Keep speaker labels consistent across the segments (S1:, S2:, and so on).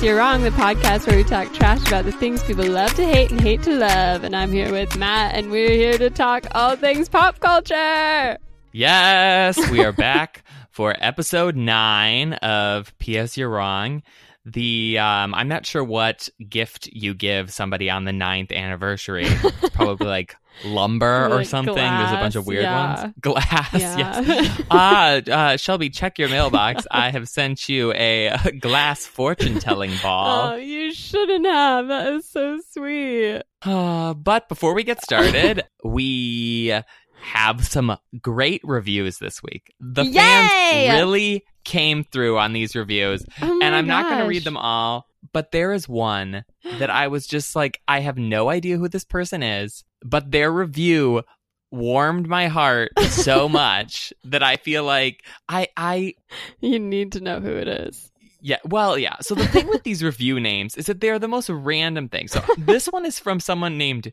S1: You're Wrong, the podcast where we talk trash about the things people love to hate and hate to love. And I'm here with Matt, and we're here to talk all things pop culture.
S2: Yes, we are back for episode nine of P.S. You're Wrong. The um, I'm not sure what gift you give somebody on the ninth anniversary. It's probably like lumber or
S1: Like
S2: something. There's a bunch of weird
S1: yeah.
S2: ones. Glass,
S1: Yeah.
S2: yes. Ah, uh, Shelby, check your mailbox. I have sent you a, glass fortune telling
S1: Oh,
S2: ball.
S1: you shouldn't have. That is so sweet.
S2: Uh, but before we get started, we have some great reviews this week. The
S1: Yay!
S2: fans really came through on these reviews,
S1: Oh
S2: and I'm not going to read them all, but there is one that I was just like, I have no idea who this person is, but their review warmed my heart so much that I feel like I I
S1: You need to know who it is.
S2: yeah, well, yeah. So the thing with these review names is that they're the most random things. So this one is from someone named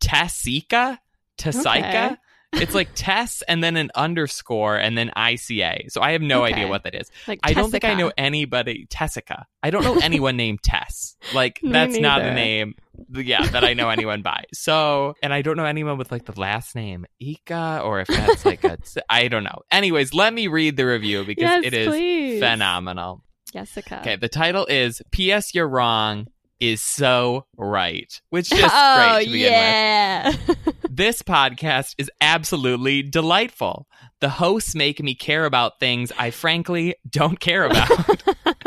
S2: Tessika, Tessika.
S1: Okay.
S2: It's like Tess and then an underscore and then ICA. So I have no
S1: Okay.
S2: idea what that is.
S1: Like
S2: I don't think I know anybody Tessica. I don't know anyone named Tess. Like
S1: Me
S2: that's not a name. Yeah, that I know anyone by. So, and I don't know anyone with like the last name Ika or if that's like a I don't know. Anyways, let me read the review because
S1: Yes,
S2: it is
S1: please.
S2: phenomenal.
S1: Jessica.
S2: Okay, the title is P.S. You're Wrong is So Right, which just
S1: oh,
S2: great to begin
S1: yeah.
S2: with. This podcast is absolutely delightful. The hosts make me care about things I frankly don't care about.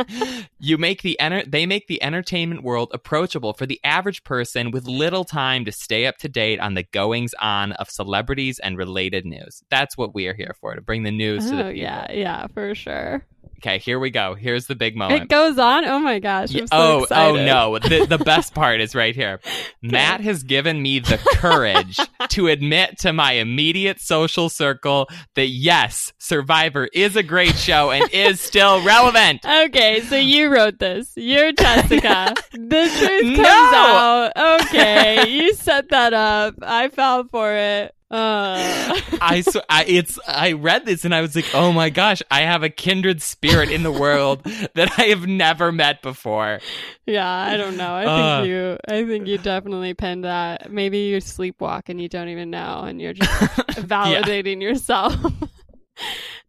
S2: you make the enter- they make the entertainment world approachable for the average person with little time to stay up to date on the goings on of celebrities and related news. That's what we are here for to bring the news to the
S1: oh,
S2: people.
S1: yeah, yeah, for sure.
S2: Okay, here we go. Here's the big moment.
S1: It goes on. Oh my gosh. I'm so
S2: oh, oh
S1: excited.
S2: oh no. The, the best part is right here. Matt has given me the courage to admit to my immediate social circle that yes, Survivor is a great show and is still relevant.
S1: Okay, so you wrote this. You're Jessica. the truth comes
S2: No!
S1: out. Okay, you set that up. I fell for it. Uh,
S2: I, sw- I it's I read this and I was like, "Oh my gosh, I have a kindred spirit in the world that I have never met before."
S1: yeah, I don't know. I
S2: Uh.
S1: think you. I think you definitely pinned that. Maybe you sleepwalk and you don't even know, and you're just validating yourself.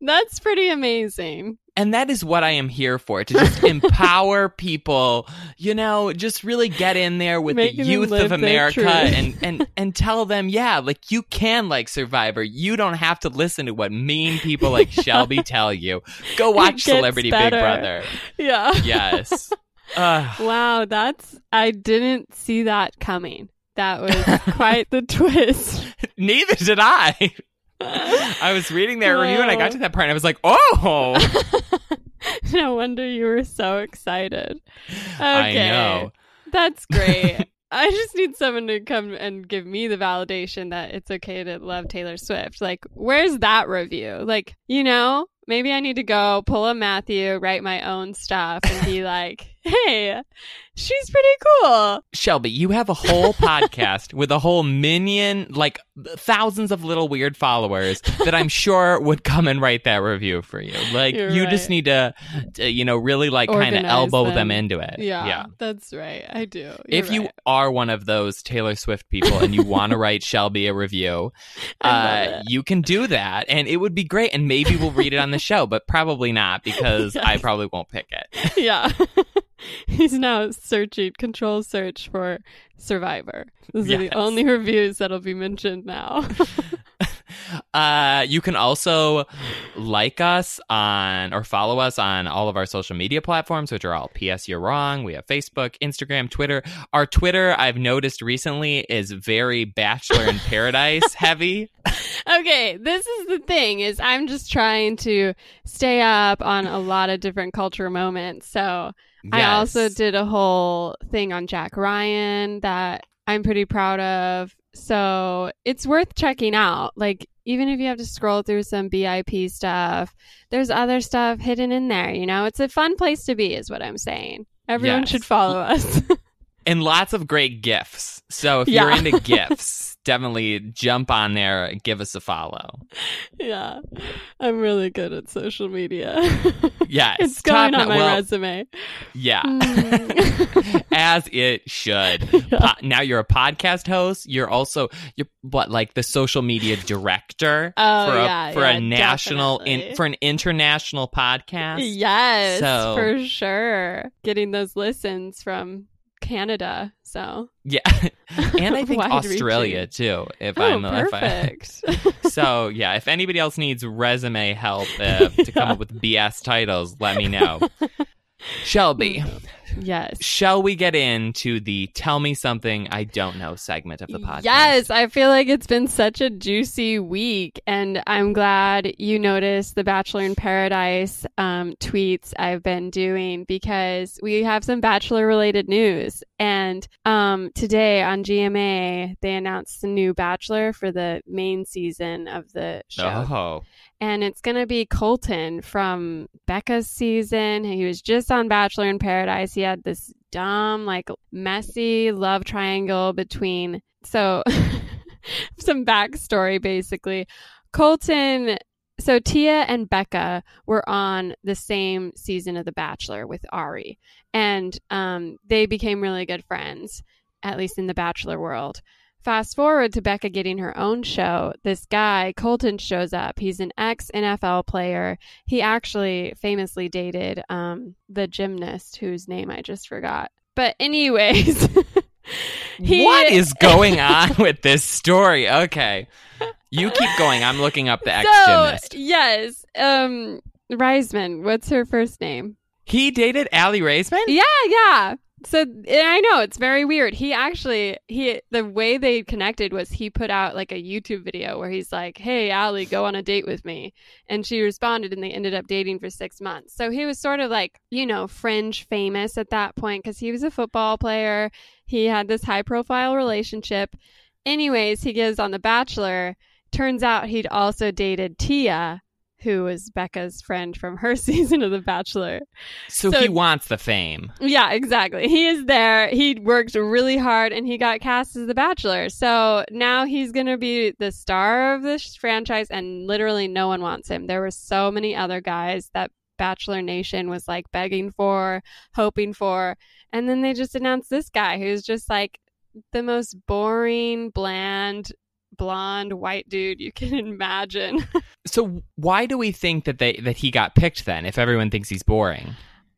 S1: That's pretty amazing.
S2: And that is what I am here for to just empower people, you know, just really get in there with
S1: Making
S2: the youth of America and, and, and tell them, yeah, like you can like Survivor. You don't have to listen to what mean people like Shelby tell you. Go watch Celebrity Big. Brother.
S1: Yeah.
S2: Yes. Uh,
S1: Wow, that's I didn't see that coming. That was quite the twist.
S2: neither did I. I was reading their review and I got to that part and I was like, oh,
S1: no wonder you were so excited. Okay.
S2: I know.
S1: That's great. I just need someone to come and give me the validation that it's okay to love Taylor Swift. Like, where's that review? Like, you know, maybe I need to go pull a Matthew, write my own stuff, and be like, hey, she's pretty cool.
S2: Shelby, you have a whole podcast with a whole minion, like thousands of little weird followers that I'm sure would come and write that review for you. Like,
S1: You're
S2: you just need to, to, you know, really like kind of elbow them.
S1: them.
S2: into it.
S1: Yeah,
S2: Yeah.
S1: that's right. I do. You're
S2: If you are one of those Taylor Swift people and you want to write Shelby a review, uh, you can do that and it would be great. And maybe we'll read it on the show, but probably not because I probably won't pick it.
S1: yeah. He's now searching control search for Survivor. Those are the only reviews that'll be mentioned now.
S2: Uh, you can also like us on or follow us on all of our social media platforms, which are all PS You're Wrong. We have Facebook, Instagram, Twitter. Our Twitter, I've noticed recently, is very Bachelor in Paradise heavy.
S1: okay, this is the thing is I'm just trying to stay up on a lot of different culture moments. So I also did a whole thing on Jack Ryan that I'm pretty proud of. So it's worth checking out. Like, even if you have to scroll through some BIP stuff, there's other stuff hidden in there. You know, it's a fun place to be, is what I'm saying. Everyone
S2: Yes.
S1: should follow us.
S2: and lots of great gifts. So if
S1: Yeah.
S2: you're into gifts, definitely jump on there and give us a follow.
S1: Yeah. I'm really good at social media.
S2: Yes,
S1: it's going
S2: top
S1: on my
S2: well,
S1: resume.
S2: Yeah,
S1: Mm.
S2: as it should.
S1: Yeah.
S2: Po- now you're a podcast host. You're also you're what like the social media director
S1: Oh,
S2: for a
S1: yeah,
S2: for
S1: yeah,
S2: a national in, for an international podcast.
S1: Yes,
S2: So-
S1: for sure. Getting those listens from Canada. So
S2: Yeah, and I think Australia
S1: reaching.
S2: too. If
S1: oh,
S2: I'm if I,
S1: perfect.
S2: so yeah, if anybody else needs resume help uh, to come up with BS titles, let me know. Shelby,
S1: yes.
S2: shall we get into the "Tell Me Something I Don't Know" segment of the podcast?
S1: Yes, I feel like it's been such a juicy week, and I'm glad you noticed the Bachelor in Paradise um, tweets I've been doing because we have some Bachelor related news. And um, today on GMA, they announced the new Bachelor for the main season of the show.
S2: Oh,
S1: and it's going to be Colton from Becca's season. He was just on Bachelor in Paradise. He had this dumb, like messy love triangle between. So, some backstory basically. Colton. So Tia and Becca were on the same season of The Bachelor with Ari, and um, they became really good friends, at least in the Bachelor world. Fast forward to Becca getting her own show. This guy, Colton, shows up. He's an ex NFL player. He actually famously dated um, the gymnast whose name I just forgot. But, anyways, he-
S2: what is going on with this story? Okay, you keep going. I'm looking up the ex gymnast.
S1: So, yes, um, Raisman. What's her first name?
S2: He dated Aly Raisman.
S1: Yeah, yeah. So I know it's very weird. He actually he the way they connected was he put out like a YouTube video where he's like, "Hey, Aly, go on a date with me," and she responded, and they ended up dating for six months. So he was sort of like you know fringe famous at that point because he was a football player. He had this high profile relationship. Anyways, he gives on The Bachelor. Turns out he'd also dated Tia, who was Becca's friend from her season of The Bachelor.
S2: So,
S1: So-
S2: he wants the fame.
S1: Yeah, exactly. He is there. He worked really hard and he got cast as the Bachelor. So now he's going to be the star of this franchise and literally no one wants him. There were so many other guys that Bachelor Nation was like begging for, hoping for. And then they just announced this guy who's just like the most boring, bland, blonde white dude you can imagine.
S2: So why do we think that they that he got picked then? If everyone thinks he's boring,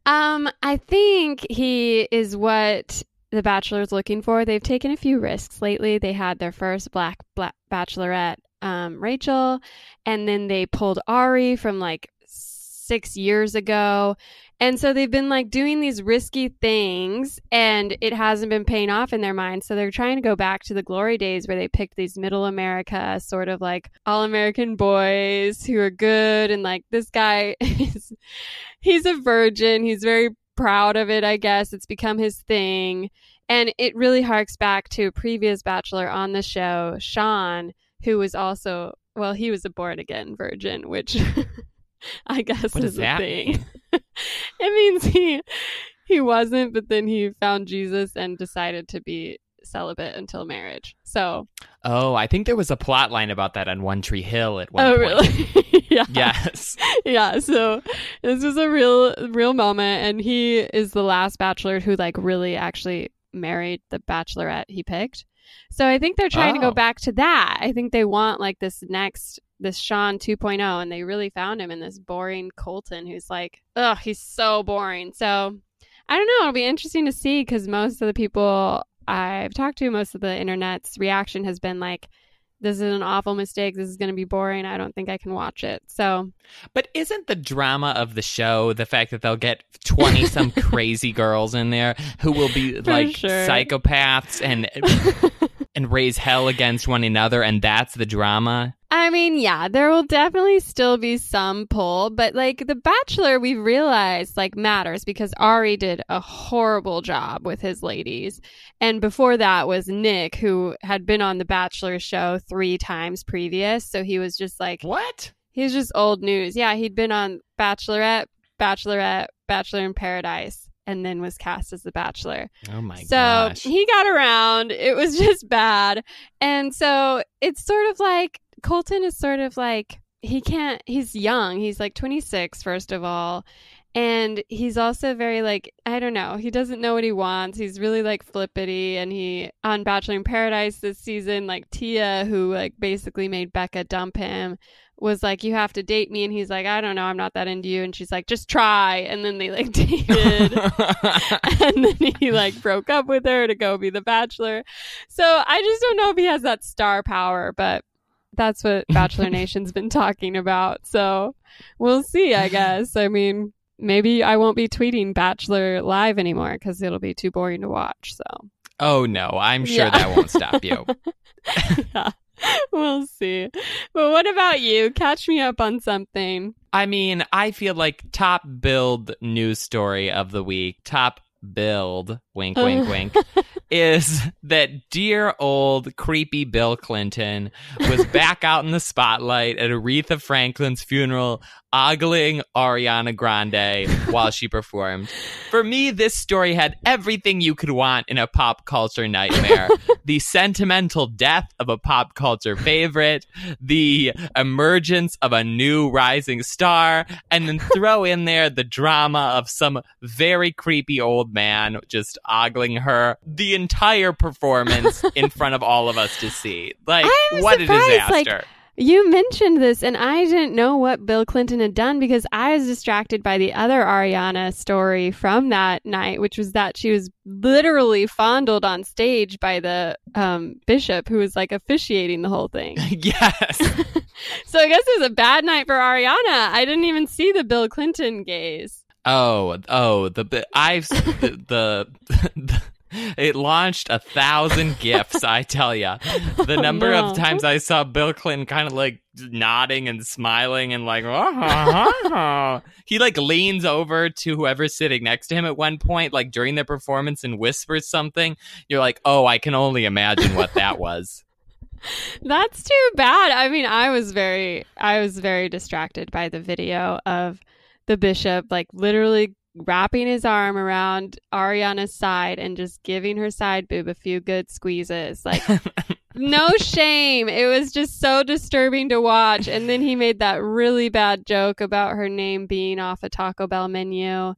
S1: Um, I think he is what the Bachelor's looking for. They've taken a few risks lately. They had their first black, black bachelorette, um, Rachel, and then they pulled Ari from like six years ago. And so they've been like doing these risky things and it hasn't been paying off in their mind. So they're trying to go back to the glory days where they picked these middle America sort of like all American boys who are good. And like this guy is, he's a virgin. He's very proud of it, I guess. It's become his thing. And it really harks back to a previous bachelor on the show, Sean, who was also, well, he was a born again virgin, which I guess
S2: What
S1: is a thing.
S2: mean?
S1: it means he he wasn't, but then he found Jesus and decided to be celibate until marriage. So,
S2: oh, I think there was a plot line about that on One Tree Hill at one
S1: oh
S2: point.
S1: Oh, really? yeah.
S2: Yes.
S1: yeah so this was a real real moment and he is the last bachelor who like really actually married the bachelorette he picked so i think they're trying to
S2: Oh.
S1: go back to that i think they want like this next this sean 2.0 and they really found him in this boring colton who's like ugh he's so boring so i don't know it'll be interesting to see because most of the people i've talked to most of the internet's reaction has been like this is an awful mistake. This is going to be boring. I don't think I can watch it. So,
S2: But isn't the drama of the show the fact that they'll get 20 some crazy girls in there who will be like
S1: sure.
S2: psychopaths and and raise hell against one another and that's the drama?
S1: I mean, yeah, there will definitely still be some pull, but like The Bachelor, we've realized like matters because Ari did a horrible job with his ladies. And before that was Nick, who had been on The Bachelor show three times previous. So he was just like,
S2: What?
S1: he was just old news. Yeah, he'd been on Bachelorette, Bachelorette, Bachelor in Paradise. and then was cast as the Bachelor.
S2: Oh my
S1: so
S2: gosh.
S1: he got around. It was just bad. And so it's sort of like Colton is sort of like he can't he's young. He's like 26 first of all. And he's also very like I don't know. He doesn't know what he wants. He's really like flippity and he on Bachelor in Paradise this season like Tia who like basically made Becca dump him was like you have to date me and he's like I don't know. I'm not that into you and she's like just try and then they like dated and then he like broke up with her to go be the bachelor. So I just don't know if he has that star power, but that's what Bachelor Nation's been talking about. So we'll see, I guess. I mean, maybe I won't be tweeting Bachelor live anymore because it'll be too boring to watch. So
S2: oh no, I'm sure
S1: Yeah.
S2: that won't stop you.
S1: yeah, we'll see. But what about you? Catch me up on something.
S2: I mean, I feel like top build news story of the week, top build, wink, wink, uh. wink, is that dear old creepy Bill Clinton was back out in the spotlight at Aretha Franklin's funeral, ogling Ariana Grande while she performed. For me, this story had everything you could want in a pop culture nightmare the sentimental death of a pop culture favorite, the emergence of a new rising star, and then throw in there the drama of some very creepy old man just ogling her the entire performance in front of all of us to see. Like, what a
S1: surprised, like,
S2: disaster.
S1: You mentioned this, and I didn't know what Bill Clinton had done because I was distracted by the other Ariana story from that night, which was that she was literally fondled on stage by the um, bishop who was like officiating the whole thing.
S2: yes.
S1: so I guess it was a bad night for Ariana. I didn't even see the Bill Clinton gaze.
S2: Oh, oh, the the- I've the, the, the it launched a thousand gifts. I tell ya, the oh, number
S1: no.
S2: of times I saw Bill Clinton kind of like nodding and smiling and like, "Oh." he like leans over to whoever's sitting next to him at one point, like during the performance, and whispers something. You're like, oh, I can only imagine what that was.
S1: That's too bad. I mean, I was very I was very distracted by the video of the bishop like literally wrapping his arm around Ariana's side and just giving her side boob a few good squeezes. Like no shame. It was just so disturbing to watch. And then he made that really bad joke about her name being off a Taco Bell menu.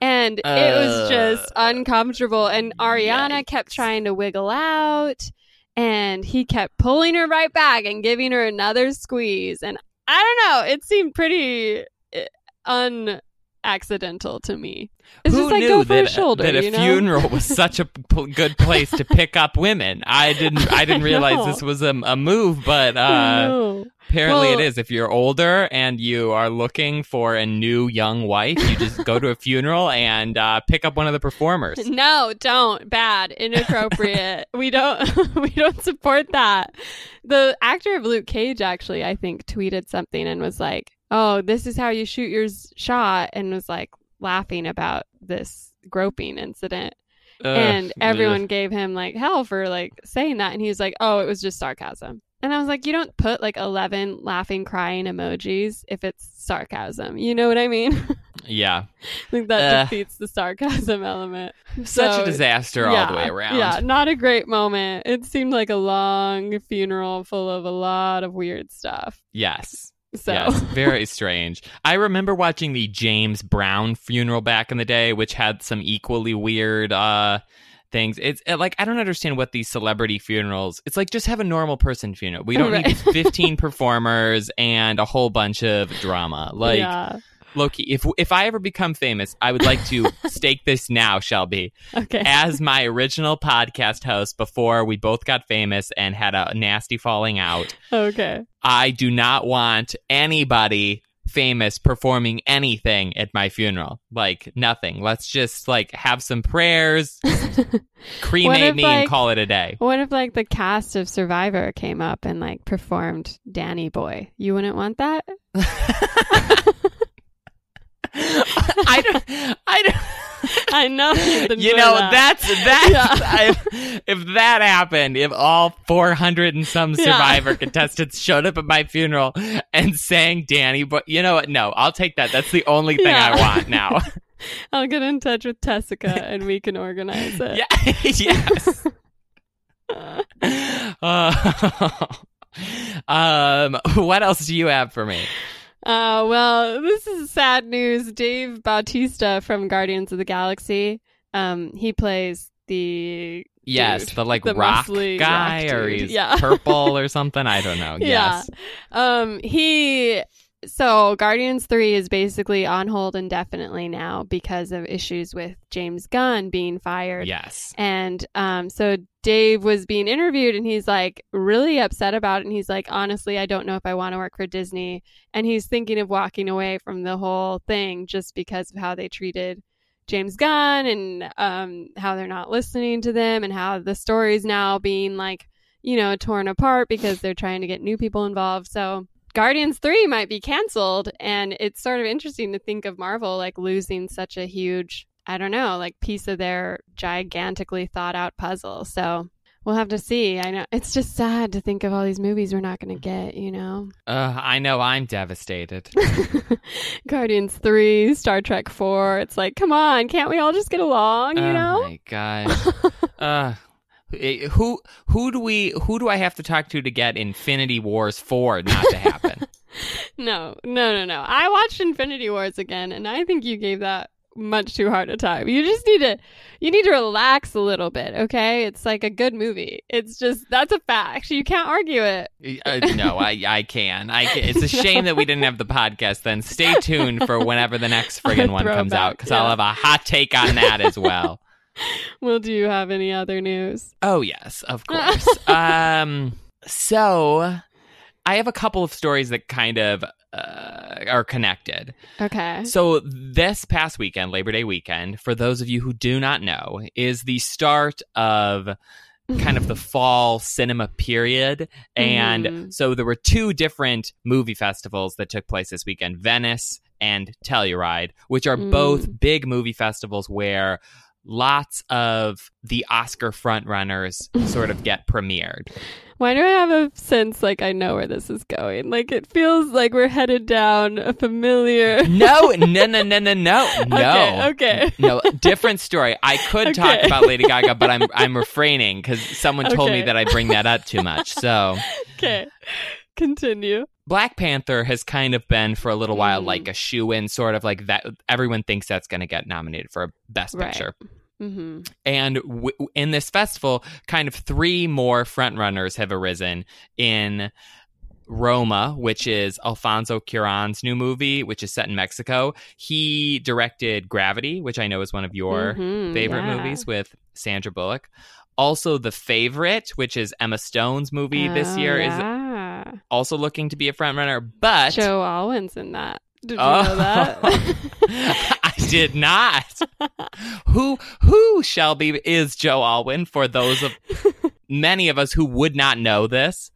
S1: And it was just
S2: Uh,
S1: uncomfortable. And Ariana kept trying to wiggle out. And he kept pulling her right back and giving her another squeeze. And I don't know. It seemed pretty unaccidental to me. It's
S2: Who
S1: just like
S2: knew
S1: go for
S2: that,
S1: a shoulder.
S2: that a
S1: you know?
S2: funeral was such a p- good place to pick up women? I didn't. I didn't realize
S1: know.
S2: this was a, a move, but uh, apparently
S1: Well-
S2: it is. If you're older and you are looking for a new young wife, you just go to a funeral and uh, pick up one of the performers.
S1: No, don't. Bad, inappropriate. we don't we don't support that. The actor of Luke Cage actually, I think, tweeted something and was like, "Oh, this is how you shoot your shot," and was like laughing about this groping incident.
S2: Ugh,
S1: and everyone
S2: ugh.
S1: gave him like hell for like saying that, and he was like, "Oh, it was just sarcasm." And I was like, "You don't put like eleven laughing, crying emojis if it's sarcasm. You know what I mean?"
S2: Yeah,
S1: I think that
S2: Uh,
S1: defeats the sarcasm element.
S2: such
S1: So,
S2: a disaster all the way around.
S1: Yeah, not a great moment. It seemed like a long funeral full of a lot of weird stuff.
S2: Yes.
S1: So
S2: Yes, very strange. I remember watching the James Brown funeral back in the day, which had some equally weird uh things. It's like I don't understand what these celebrity funerals. It's like just have a normal person funeral. We don't
S1: Right.
S2: need 15 performers and a whole bunch of drama. Like
S1: yeah.
S2: Loki, if if I ever become famous, I would like to stake this now, Shelby,
S1: Okay.
S2: as my original podcast host before we both got famous and had a nasty falling out.
S1: Okay.
S2: I do not want anybody famous performing anything at my funeral. Like nothing. Let's just like have some prayers, cremate
S1: if,
S2: me and call it a day.
S1: What if like the cast of Survivor came up and like performed Danny Boy? You wouldn't want that?
S2: I don't I don't
S1: I know.
S2: you know
S1: that.
S2: that's that's
S1: Yeah.
S2: I, if that happened if all 400 and some
S1: Yeah.
S2: survivor contestants showed up at my funeral and sang danny but you know what no i'll take that that's the only thing i want now
S1: I'll get in touch with Tessica and we can organize it.
S2: Yeah. yes. Uh, um, what else do you have for me?
S1: Uh, well, this is sad news. Dave Bautista from Guardians of the Galaxy. Um, he plays the
S2: Yes,
S1: dude,
S2: the like
S1: the
S2: rock guy,
S1: rock
S2: or he's
S1: Yeah.
S2: purple or something. I don't know.
S1: Yeah.
S2: Yes.
S1: Um, he so Guardians 3 is basically on hold indefinitely now because of issues with James Gunn being fired.
S2: Yes.
S1: And um, so Dave was being interviewed and he's like really upset about it. And he's like, honestly, I don't know if I want to work for Disney. And he's thinking of walking away from the whole thing just because of how they treated James Gunn and um, how they're not listening to them and how the story's now being like, you know, torn apart because they're trying to get new people involved. So Guardians 3 might be canceled. And it's sort of interesting to think of Marvel like losing such a huge, I don't know, like piece of their gigantically thought out puzzle. So we'll have to see. I know it's just sad to think of all these movies we're not going to get, you know?
S2: Uh, I know I'm devastated.
S1: Guardians 3, Star Trek 4. It's like, come on, can't we all just get along, you
S2: oh
S1: know?
S2: my gosh. uh, who who do we who do I have to talk to to get Infinity Wars four not to happen?
S1: No, no, no, no. I watched Infinity Wars again, and I think you gave that much too hard a time. You just need to, you need to relax a little bit, okay? It's like a good movie. It's just that's a fact. You can't argue it.
S2: uh, no, I I can. I can. It's a shame that we didn't have the podcast. Then stay tuned for whenever the next friggin' one comes out because I'll have a hot take on that as well.
S1: Well, do you have any other news?
S2: Oh yes, of course. um, so I have a couple of stories that kind of uh, are connected.
S1: Okay.
S2: So this past weekend, Labor Day weekend, for those of you who do not know, is the start of kind of the fall cinema period. And
S1: Mhm.
S2: so there were two different movie festivals that took place this weekend Venice and Telluride, which are
S1: Mm.
S2: both big movie festivals where lots of the Oscar frontrunners sort of get premiered.
S1: Why do I have a sense like I know where this is going? Like it feels like we're headed down a familiar.
S2: No, no, no, no, no, no, no.
S1: Okay, okay.
S2: No, different story. I could talk about Lady Gaga, but I'm I'm refraining because someone told me that I bring that up too much. So
S1: okay. Continue.
S2: Black Panther has kind of been for a little while
S1: Mhm.
S2: like a shoe in, sort of like that. Everyone thinks that's going to get nominated for a Best
S1: Right.
S2: Picture.
S1: hmm
S2: And w- in this festival, kind of three more frontrunners have arisen in Roma, which is Alfonso Cuarón's new movie, which is set in Mexico. He directed Gravity, which I know is one of your
S1: Mhm,
S2: favorite
S1: yeah.
S2: movies with Sandra Bullock. Also, The Favorite, which is Emma Stone's movie this
S1: Oh,
S2: year, is
S1: yeah.
S2: also looking to be a frontrunner. But
S1: Joe Alwyn's in that. Did you
S2: Oh.
S1: know that?
S2: I did not. who who Shelby is Joe Alwyn for those of many of us who would not know this,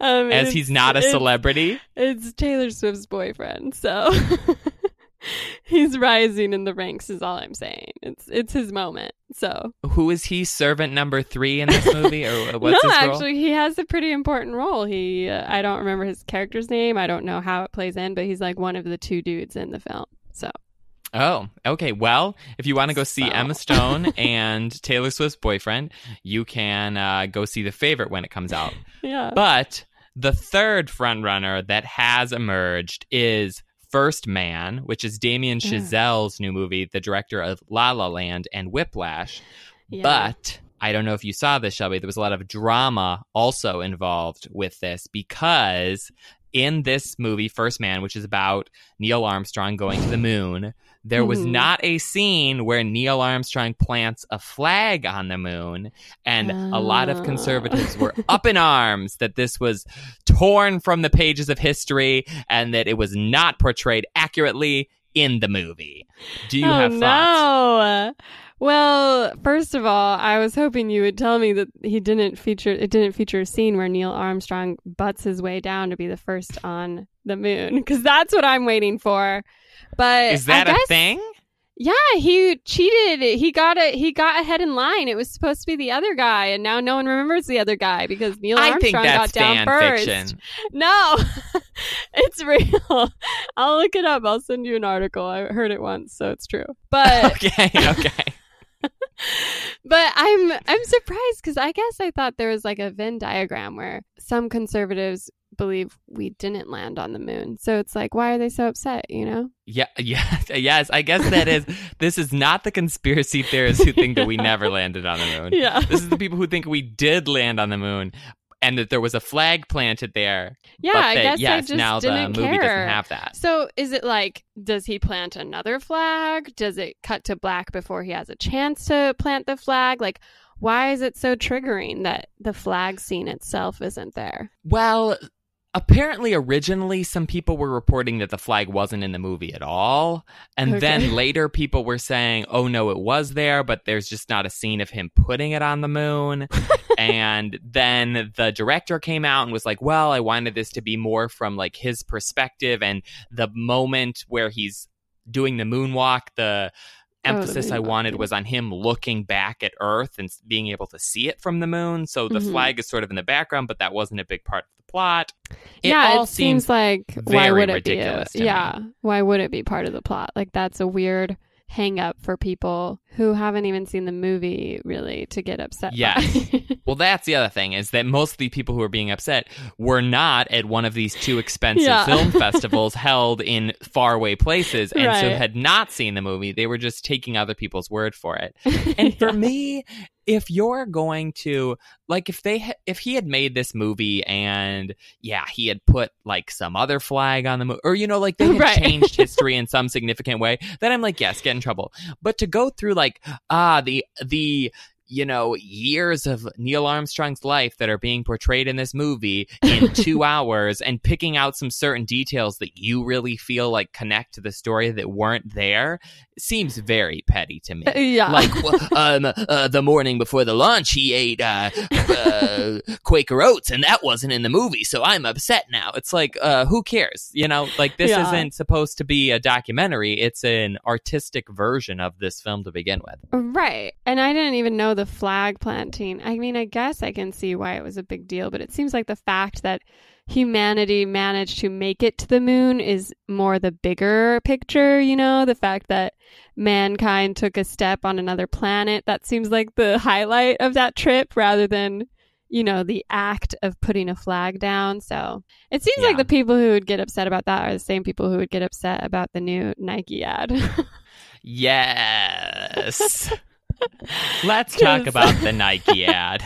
S1: um,
S2: as he's not a celebrity.
S1: It's Taylor Swift's boyfriend, so he's rising in the ranks. Is all I'm saying. It's it's his moment. So
S2: Who is he? Servant number three in this movie, or what's
S1: no,
S2: his role?
S1: actually, he has a pretty important role. He uh, I don't remember his character's name. I don't know how it plays in, but he's like one of the two dudes in the film. So
S2: Oh, okay. Well, if you want to go see
S1: So.
S2: Emma Stone and Taylor Swift's boyfriend, you can uh, go see the favorite when it comes out.
S1: yeah,
S2: But the third frontrunner that has emerged is First Man, which is Damien
S1: Ugh.
S2: Chazelle's new movie, the director of La La Land and Whiplash.
S1: yeah.
S2: But I don't know if you saw this, Shelby. There was a lot of drama also involved with this because in this movie, First Man, which is about Neil Armstrong going to the moon, there was
S1: Mhm.
S2: not a scene where Neil Armstrong plants a flag on the moon. And a lot of
S1: Ah.
S2: conservatives were up in arms that this was torn from the pages of history and that it was not portrayed accurately in the movie. Do you
S1: oh,
S2: have thoughts?
S1: no. Well, first of all, I was hoping you would tell me that he didn't feature it didn't feature a scene where Neil Armstrong butts his way down to be the first on the moon because that's what I'm waiting for. But
S2: Is that
S1: I
S2: a
S1: guess
S2: thing?
S1: Yeah, he cheated. He got it. He got ahead in line. It was supposed to be the other guy, and now no one remembers the other guy because Neil
S2: I
S1: Armstrong
S2: think that's
S1: got down
S2: fan
S1: first.
S2: fiction.
S1: No, it's real. I'll look it up. I'll send you an article. I heard it once, so it's true. But
S2: okay, okay.
S1: but I'm I'm surprised because I guess I thought there was like a Venn diagram where some conservatives believe we didn't land on the moon. So it's like, why are they so upset? You know?
S2: Yeah, yeah, yes. I guess that is. This is not the conspiracy theorists who think that we never landed on the moon.
S1: Yeah.
S2: This is the people who think we did land on the moon and that there was a flag planted there.
S1: Yeah,
S2: but
S1: I guess
S2: yes,
S1: they just
S2: now the
S1: didn't
S2: movie
S1: care.
S2: doesn't have that.
S1: So is it like, does he plant another flag? Does it cut to black before he has a chance to plant the flag? Like, why is it so triggering that the flag scene itself isn't there?
S2: Well, apparently originally some people were reporting that the flag wasn't in the movie at all and
S1: Okay.
S2: then later people were saying oh no it was there but there's just not a scene of him putting it on the moon and then the director came out and was like well i wanted this to be more from like his perspective and the moment where he's doing the moonwalk the
S1: Oh,
S2: emphasis i wanted was on him looking back at earth and being able to see it from the moon so the
S1: Mhm.
S2: flag is sort of in the background but that wasn't a big part of the plot it
S1: yeah,
S2: all
S1: it seems like why would it be? A,
S2: to me.
S1: yeah, why would it be part of the plot? Like that's a weird hang up for people who haven't even seen the movie really to get upset.
S2: Yes. Well, that's the other thing is that most of the people who are being upset were not at one of these two expensive
S1: Yeah.
S2: film festivals held in faraway places and so had not seen the movie. They were just taking other people's word for it. And for me, if you're going to like if they ha- if he had made this movie and yeah, he had put like some other flag on the movie or you know like they had
S1: Right.
S2: changed history in some significant way, then I'm like yes, get in trouble. But to go through like ah the the you know years of Neil Armstrong's life that are being portrayed in this movie in 2 hours and picking out some certain details that you really feel like connect to the story that weren't there seems very petty to me
S1: yeah,
S2: like um, uh, the morning before the launch, he ate uh, uh, Quaker Oats, and that wasn't in the movie, so I'm upset now. It's like, uh, who cares? You know, like this
S1: Yeah.
S2: isn't supposed to be a documentary; it's an artistic version of this film to begin with.
S1: Right. And I didn't even know the flag planting. I mean, I guess I can see why it was a big deal, but it seems like the fact that humanity managed to make it to the moon is more the bigger picture, you know, the fact that mankind took a step on another planet. That seems like the highlight of that trip rather than, you know, the act of putting a flag down. So it seems like the people who would get upset about that are the same people who would get upset about the new Nike ad.
S2: Yes. Let's talk about the Nike ad.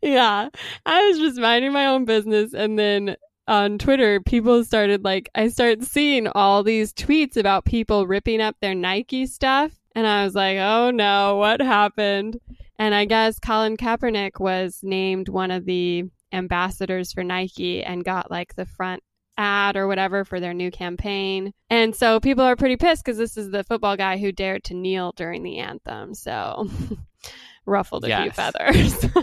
S1: yeah. I was just minding my own business and then on Twitter people started like I started seeing all these tweets about people ripping up their Nike stuff and I was like, "Oh no, what happened?" And I guess Colin Kaepernick was named one of the ambassadors for Nike and got like the front ad or whatever for their new campaign. And so people are pretty pissed because this is the football guy who dared to kneel during the anthem. So ruffled a few feathers.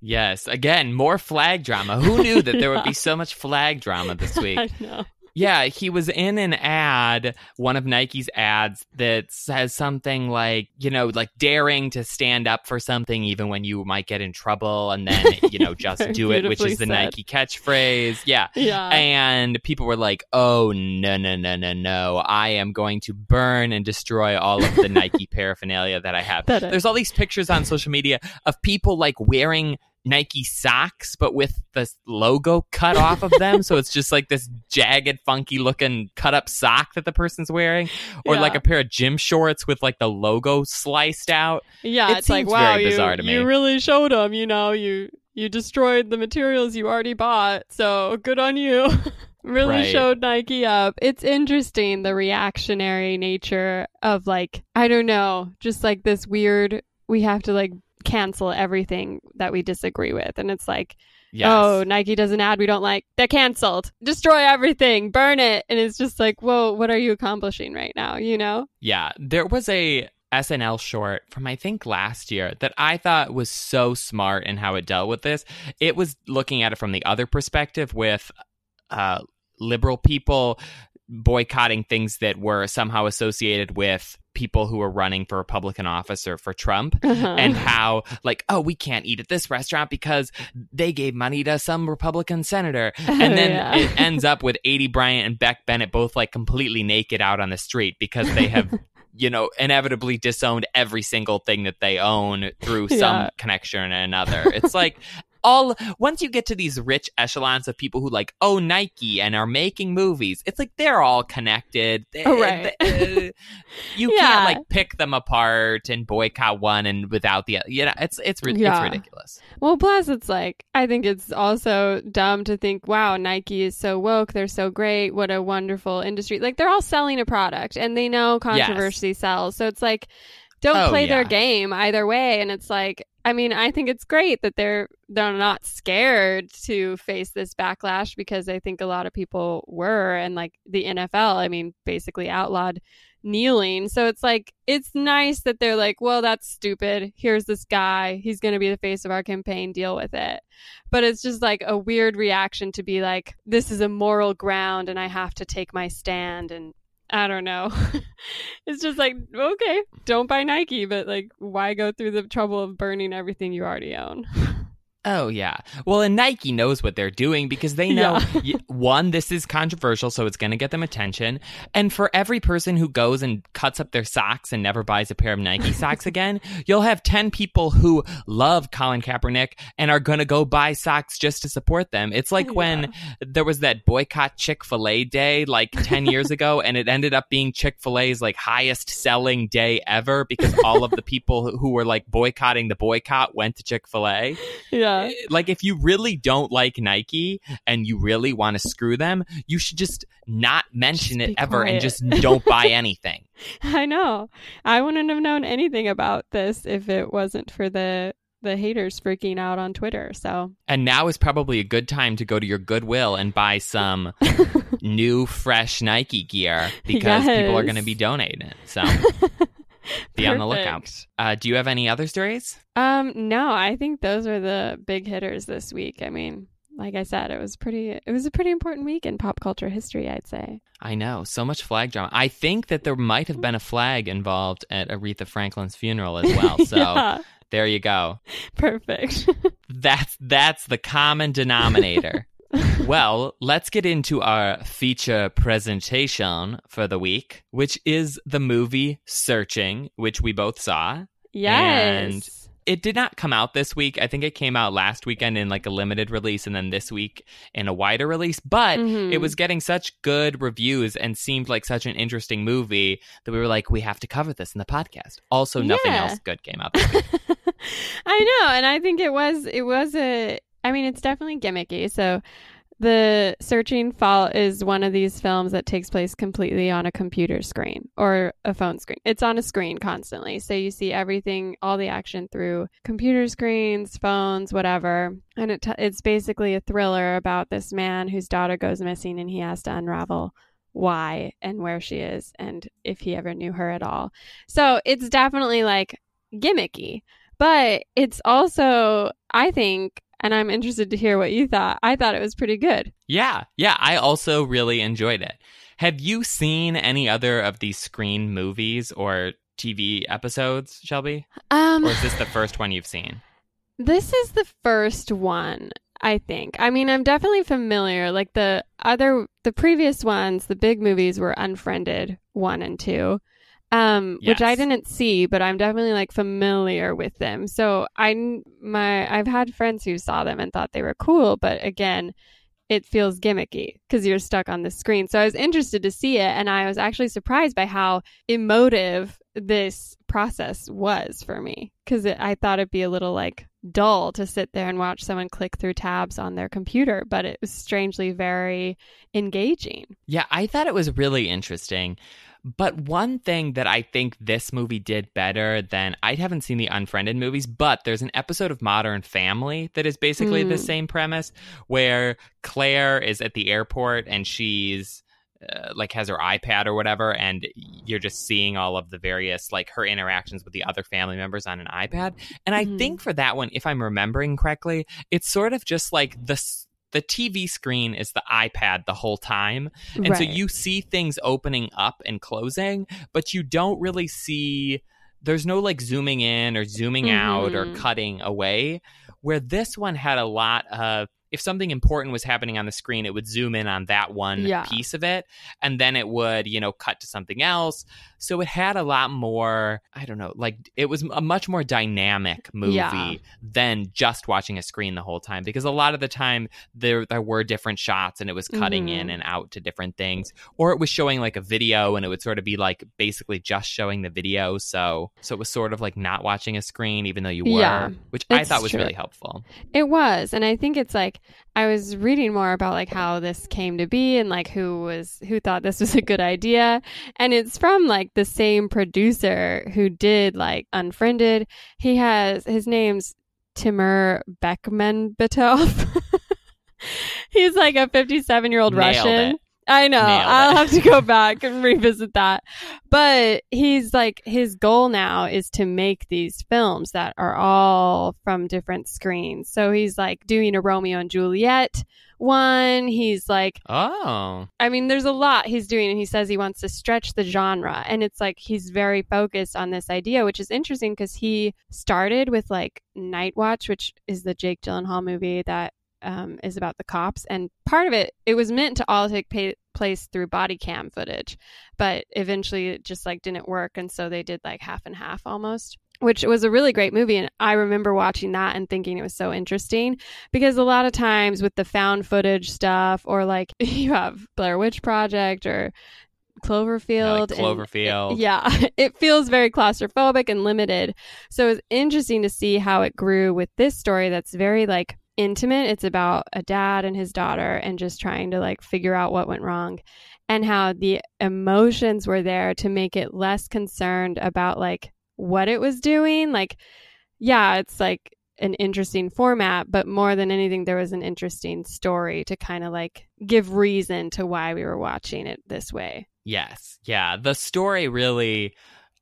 S2: Yes, again, more flag drama. Who knew that there would be so much flag drama this week?
S1: I know.
S2: Yeah, he was in an ad, one of Nike's ads that says something like, you know, like daring to stand up for something even when you might get in trouble and then, you know, just do it, which is the
S1: said.
S2: Nike catchphrase. Yeah.
S1: Yeah.
S2: And people were like, oh, no, no, no, no, no. I am going to burn and destroy all of the Nike paraphernalia that I have.
S1: That
S2: There's all these pictures on social media of people like wearing Nike socks, but with the logo cut off of them. so it's just like this jagged, funky looking cut up sock that the person's wearing, or
S1: Yeah.
S2: like a pair of gym shorts with like the logo sliced out.
S1: yeah,
S2: it
S1: it's like wow,
S2: very
S1: you,
S2: to me.
S1: you really showed them. You know, you you destroyed the materials you already bought. So good on you. really
S2: Right.
S1: showed Nike up. It's interesting the reactionary nature of like I don't know, just like this weird. We have to like cancel everything that we disagree with, and it's like
S2: Yes.
S1: oh, Nike does an ad we don't like. They're canceled. Destroy everything. Burn it. And it's just like, whoa, what are you accomplishing right now? You know?
S2: Yeah, there was a SNL short from I think last year that I thought was so smart in how it dealt with this. It was looking at it from the other perspective with uh liberal people boycotting things that were somehow associated with people who were running for Republican office or for Trump
S1: Uh-huh.
S2: and how like oh we can't eat at this restaurant because they gave money to some Republican senator and then
S1: Yeah.
S2: it ends up with Aidy Bryant and Beck Bennett both like completely naked out on the street because they have you know inevitably disowned every single thing that they own through some
S1: Yeah.
S2: connection or another it's like all once you get to these rich echelons of people who like oh Nike and are making movies, it's like they're all connected.
S1: Oh, right.
S2: Uh, you
S1: Yeah.
S2: can't like pick them apart and boycott one and without the other. You know, it's it's ri-
S1: Yeah.
S2: it's ridiculous.
S1: Well, plus it's like I think it's also dumb to think, wow, Nike is so woke, they're so great, what a wonderful industry. Like they're all selling a product and they know controversy sells. So it's like don't
S2: Oh,
S1: play their game either way and it's like I mean, I think it's great that they're they're not scared to face this backlash because I think a lot of people were and like the NFL, I mean, basically outlawed kneeling. So it's like it's nice that they're like, well, that's stupid. Here's this guy. He's going to be the face of our campaign. Deal with it. But it's just like a weird reaction to be like, this is a moral ground and I have to take my stand and I don't know. it's just like, okay, don't buy Nike, but like why go through the trouble of burning everything you already own?
S2: Oh yeah. Well, and Nike knows what they're doing because they know y one, this is controversial, so it's going to get them attention. And for every person who goes and cuts up their socks and never buys a pair of Nike socks again, you'll have ten people who love Colin Kaepernick and are going to go buy socks just to support them. It's like oh, when there was that boycott Chick Fil A day like ten years ago, and it ended up being Chick Fil A's like highest selling day ever because all of the people who- were like boycotting the boycott went to Chick Fil A
S1: yeah.
S2: like if you really don't like Nike and you really want to screw them, you should just not mention
S1: Just
S2: it ever and just don't buy anything.
S1: I know. I wouldn't have known anything about this if it wasn't for the the haters freaking out on Twitter. So
S2: And now is probably a good time to go to your Goodwill and buy some new fresh Nike gear because people are going to be donating it. So be on the lookout. Uh, do you have any other stories?
S1: Um, no, I think those were the big hitters this week. I mean, like I said, it was pretty it was a pretty important week in pop culture history, I'd say.
S2: I know, so much flag drama. I think that there might have been a flag involved at Aretha Franklin's funeral as well. So
S1: yeah,
S2: there you go.
S1: perfect.
S2: That's that's the common denominator. Well, let's get into our feature presentation for the week, which is the movie Searching, which we both saw.
S1: yes.
S2: And it did not come out this week. I think it came out last weekend in like a limited release and then this week in a wider release, but
S1: Mhm.
S2: it was getting such good reviews and seemed like such an interesting movie that we were like we have to cover this in the podcast. Also nothing
S1: Yeah.
S2: else good came out.
S1: I know, and I think it was it was a I mean it's definitely gimmicky. So the searching fall is one of these films that takes place completely on a computer screen or a phone screen. It's on a screen constantly. So you see everything, all the action through computer screens, phones, whatever. And it t- it's basically a thriller about this man whose daughter goes missing and he has to unravel why and where she is and if he ever knew her at all. So it's definitely like gimmicky, but it's also, I think, and I'm interested to hear what you thought. I thought it was pretty good.
S2: Yeah, yeah, I also really enjoyed it. Have you seen any other of these screen movies or TV episodes, Shelby?
S1: Um,
S2: Or is this the first one you've seen?
S1: this is the first one. I think. I mean, I'm definitely familiar. Like the other, the previous ones, the big movies were Unfriended one and two, um, which I didn't see, but I'm definitely like familiar with them. So I, my, I've had friends who saw them and thought they were cool, but again, it feels gimmicky because you're stuck on the screen. So I was interested to see it, and I was actually surprised by how emotive this process was for me because I thought it'd be a little like dull to sit there and watch someone click through tabs on their computer, but it was strangely very engaging.
S2: Yeah, I thought it was really interesting. But one thing that I think this movie did better than I haven't seen the Unfriended movies, but there's an episode of Modern Family that is basically the
S1: Mm.
S2: same premise where Claire is at the airport and she's uh, like has her iPad or whatever, and you're just seeing all of the various like her interactions with the other family members on an iPad. And I
S1: Mhm.
S2: think for that one, if I'm remembering correctly, it's sort of just like the the TV screen is the iPad the whole time. And so you see things opening up and closing, but you don't really see there's no like zooming in or zooming out or
S1: Mhm.
S2: cutting away. Where this one had a lot of if something important was happening on the screen, it would zoom in on that one
S1: Yeah.
S2: piece of it, and then it would, you know, cut to something else. So it had a lot more, I don't know, like it was a much more dynamic movie
S1: Yeah.
S2: than just watching a screen the whole time. Because a lot of the time there there were different shots and it was cutting
S1: Mhm.
S2: in and out to different things, or it was showing like a video and it would sort of be like basically just showing the video. So so it was sort of like not watching a screen, even though you were,
S1: Yeah,
S2: which I thought was
S1: true.
S2: really helpful.
S1: It was, and I think it's like I was reading more about like how this came to be and like who was who thought this was a good idea, and it's from like the same producer who did like Unfriended. He has his name's Timur Bekmambetov. He's like a 57 year old Russian.
S2: it.
S1: I know. I'll have to go back and revisit that. But he's like, his goal now is to make these films that are all from different screens. So he's like doing a Romeo and Juliet one. He's like,
S2: Oh.
S1: I mean, there's a lot he's doing, and he says he wants to stretch the genre. And it's like he's very focused on this idea, which is interesting because he started with like Night Watch, which is the Jake Gyllenhaal movie that um, is about the cops. And part of it, it was meant to all take pa- place through body cam footage, but eventually it just like didn't work. And so they did like half and half almost. Which was a really great movie. And I remember watching that and thinking it was so interesting because a lot of times with the found footage stuff or like you have Blair Witch Project or Cloverfield.
S2: Like
S1: and-
S2: Cloverfield.
S1: yeah, it feels very claustrophobic and limited. So it's interesting to see how it grew with this story that's very like intimate. It's about a dad and his daughter and just trying to like figure out what went wrong and how the emotions were there to make it less concerned about like what it was doing. Like, yeah, it's like an interesting format, but more than anything, there was an interesting story to kind of like give reason to why we were watching it this way.
S2: Yes. Yeah. The story really,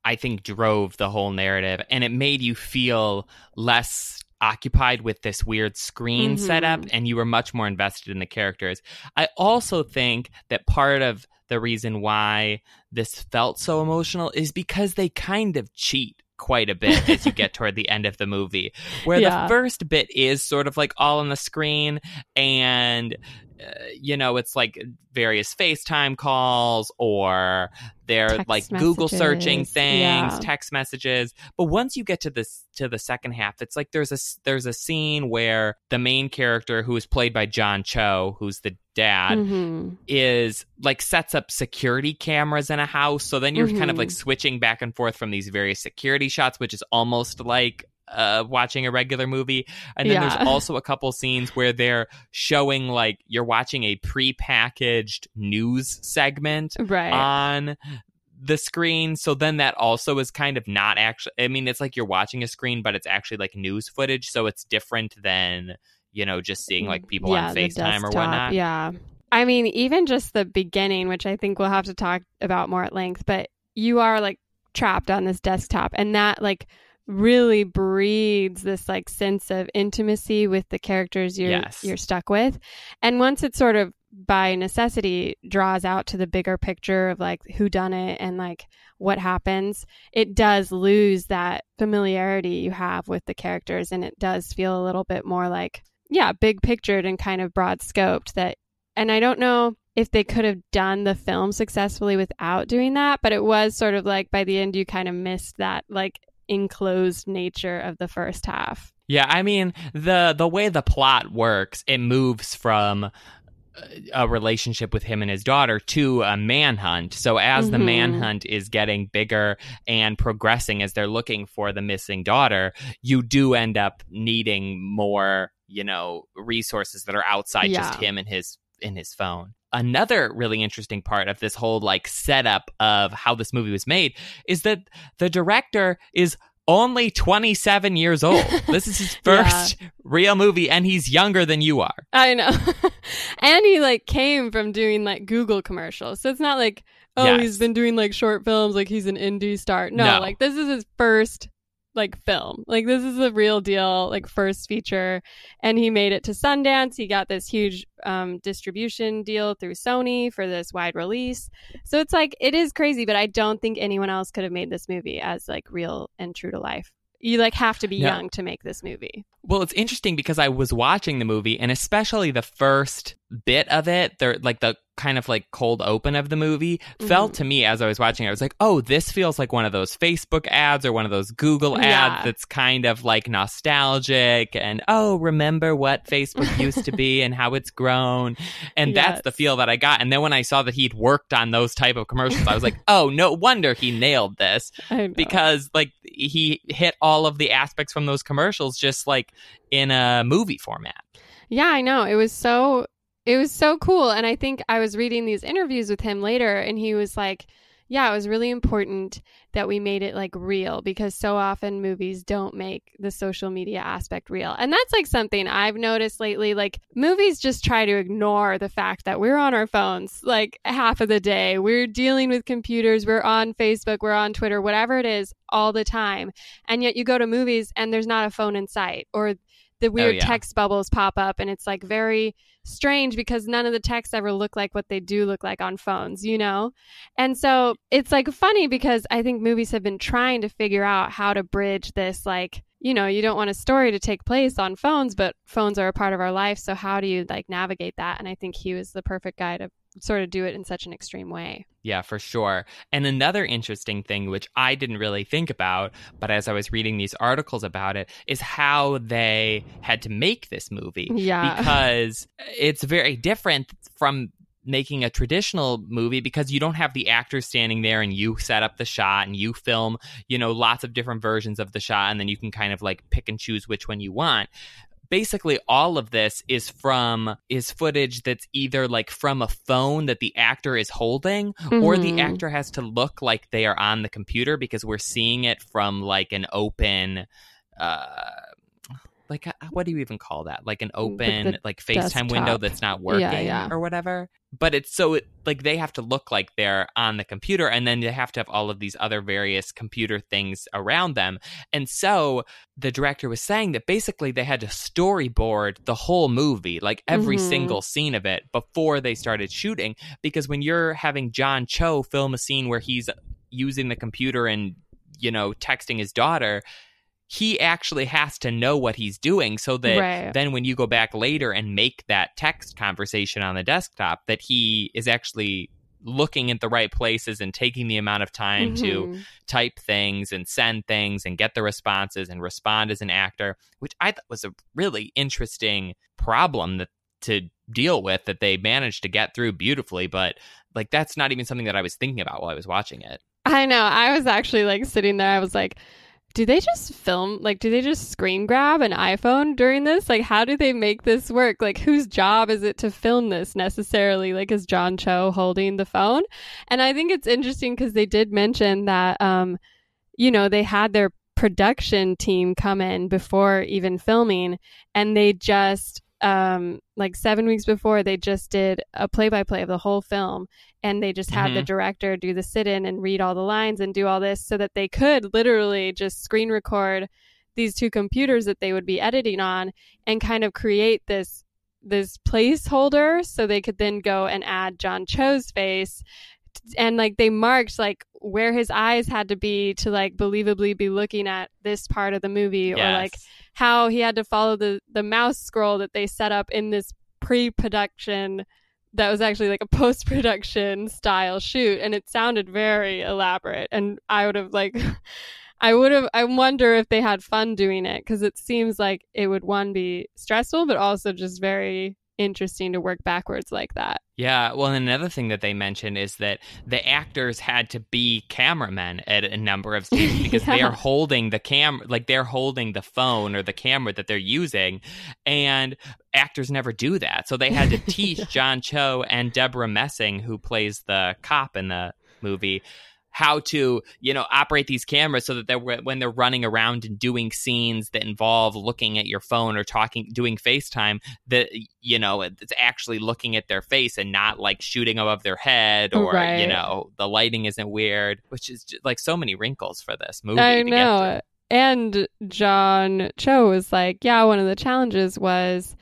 S2: I think, drove the whole narrative and it made you feel less occupied with this weird screen
S1: Mhm.
S2: setup and you were much more invested in the characters. I also think that part of the reason why this felt so emotional is because they kind of cheat quite a bit as you get toward the end of the movie where
S1: Yeah.
S2: the first bit is sort of like all on the screen and uh, you know it's like various FaceTime calls or they're
S1: Text
S2: like Google searching things,
S1: yeah.
S2: text messages. But once you get to this to the second half, it's like there's a there's a scene where the main character who is played by John Cho, who's the dad,
S1: Mhm.
S2: is like sets up security cameras in a house. So then you're kind of like switching back and forth from these various security shots, which is almost like uh, watching a regular movie. And then
S1: Yeah.
S2: there's also a couple scenes where they're showing like you're watching a pre-packaged news segment
S1: Right.
S2: on the screen. So then that also is kind of not actually, I mean, it's like you're watching a screen, but it's actually like news footage. So it's different than, you know, just seeing like people
S1: Yeah,
S2: on FaceTime or whatnot.
S1: Yeah. I mean, even just the beginning, which I think we'll have to talk about more at length, but you are like trapped on this desktop and that like really breeds this like sense of intimacy with the characters you're
S2: Yes.
S1: you're stuck with. And once it sort of by necessity draws out to the bigger picture of like who done it and like what happens, it does lose that familiarity you have with the characters and it does feel a little bit more like yeah, big pictured and kind of broad scoped that and I don't know if they could have done the film successfully without doing that, but it was sort of like by the end you kind of missed that like enclosed nature of the first half.
S2: Yeah, I mean the the way the plot works, it moves from uh, a relationship with him and his daughter to a manhunt. So as the
S1: Mhm.
S2: manhunt is getting bigger and progressing as they're looking for the missing daughter, you do end up needing more, you know, resources that are outside just him and his in his phone. Another really interesting part of this whole like setup of how this movie was made is that the director is only 27 years old. This is his
S1: Yeah.
S2: first real movie and he's younger than you are.
S1: I know. and he like came from doing like Google commercials. So it's not like, oh,
S2: Yes.
S1: he's been doing like short films like he's an indie star. No,
S2: No.
S1: like this is his first like film. Like this is a real deal, like first feature. And he made it to Sundance. He got this huge um, distribution deal through Sony for this wide release. So it's like it is crazy, but I don't think anyone else could have made this movie as like real and true to life. You like have to be young to make this movie.
S2: Well, it's interesting because I was watching the movie, and especially the first bit of it, the like the kind of like cold open of the movie, felt
S1: Mhm.
S2: to me as I was watching. it, I was like, "Oh, this feels like one of those Facebook ads or one of those Google ads
S1: Yeah.
S2: that's kind of like nostalgic and oh, remember what Facebook used to be and how it's grown." And that's the feel that I got. And then when I saw that he'd worked on those type of commercials, I was like, "Oh, no wonder he nailed this." Because like he hit all of the aspects from those commercials just like in a movie format.
S1: Yeah, I know. It was so it was so cool and I think I was reading these interviews with him later and he was like, yeah, it was really important that we made it like real because so often movies don't make the social media aspect real. And that's like something I've noticed lately like movies just try to ignore the fact that we're on our phones like half of the day. We're dealing with computers, we're on Facebook, we're on Twitter, whatever it is all the time. And yet you go to movies and there's not a phone in sight or the weird oh,
S2: yeah.
S1: text bubbles pop up and it's like very strange because none of the texts ever look like what they do look like on phones, you know? And so it's like funny because I think movies have been trying to figure out how to bridge this like you know, you don't want a story to take place on phones, but phones are a part of our life. So how do you like navigate that? And I think he was the perfect guy to sort of do it in such an extreme way.
S2: Yeah, for sure. And another interesting thing, which I didn't really think about, but as I was reading these articles about it, is how they had to make this movie.
S1: Yeah.
S2: Because it's very different from making a traditional movie because you don't have the actors standing there and you set up the shot and you film, you know, lots of different versions of the shot and then you can kind of like pick and choose which one you want basically all of this is from is footage that's either like from a phone that the actor is holding or the
S1: Mhm.
S2: actor has to look like they are on the computer because we're seeing it from like an open uh like uh, what do you even call that like an open
S1: the
S2: like facetime window that's not working
S1: yeah.
S2: or whatever but it's so it, like they have to look like they're on the computer and then they have to have all of these other various computer things around them and so the director was saying that basically they had to storyboard the whole movie, like every
S1: Mhm.
S2: single scene of it, before they started shooting. Because when you're having John Cho film a scene where he's using the computer and, you know, texting his daughter, he actually has to know what he's doing so that
S1: Right.
S2: then when you go back later and make that text conversation on the desktop, that he is actually looking at the right places and taking the amount of time to
S1: Mhm.
S2: type things and send things and get the responses and respond as an actor, which I thought was a really interesting problem that to deal with that they managed to get through beautifully. But like that's not even something that I was thinking about while I was watching it.
S1: I know. I was actually like sitting there. I was like, do they just film? Like, do they just screen grab an iPhone during this? Like, how do they make this work? Like, whose job is it to film this necessarily? Like, is John Cho holding the phone? And I think it's interesting because they did mention that, um, you know, they had their production team come in before even filming and they just, um, like seven weeks before, they just did a play by play of the whole film and they just had the director do the sit in and read all the lines and do all this so that they could literally just screen record these two computers that they would be editing on and kind of create this this placeholder so they could then go and add John Cho's face and like they marked like where his eyes had to be to like believably be looking at this part of the movie or like how he had to follow the the mouse scroll that they set up in this pre-production that was actually like a post-production style shoot and it sounded very elaborate and i would have like i would have i wonder if they had fun doing it because it seems like it would one be stressful but also just very interesting to work backwards like that.
S2: Yeah, well, and another thing that they mentioned is that the actors had to be cameramen at a number of scenes because they are holding the cam, like they're holding the phone or the camera that they're using, and actors never do that. So they had to teach John Cho and Debra Messing, who plays the cop in the movie, how to you know operate these cameras so that they're when they're running around and doing scenes that involve looking at your phone or talking doing FaceTime that you know it's actually looking at their face and not like shooting above their head or you know the lighting isn't weird which is just, like so many wrinkles for this movie
S1: i know. and John Cho was like, yeah, one of the challenges was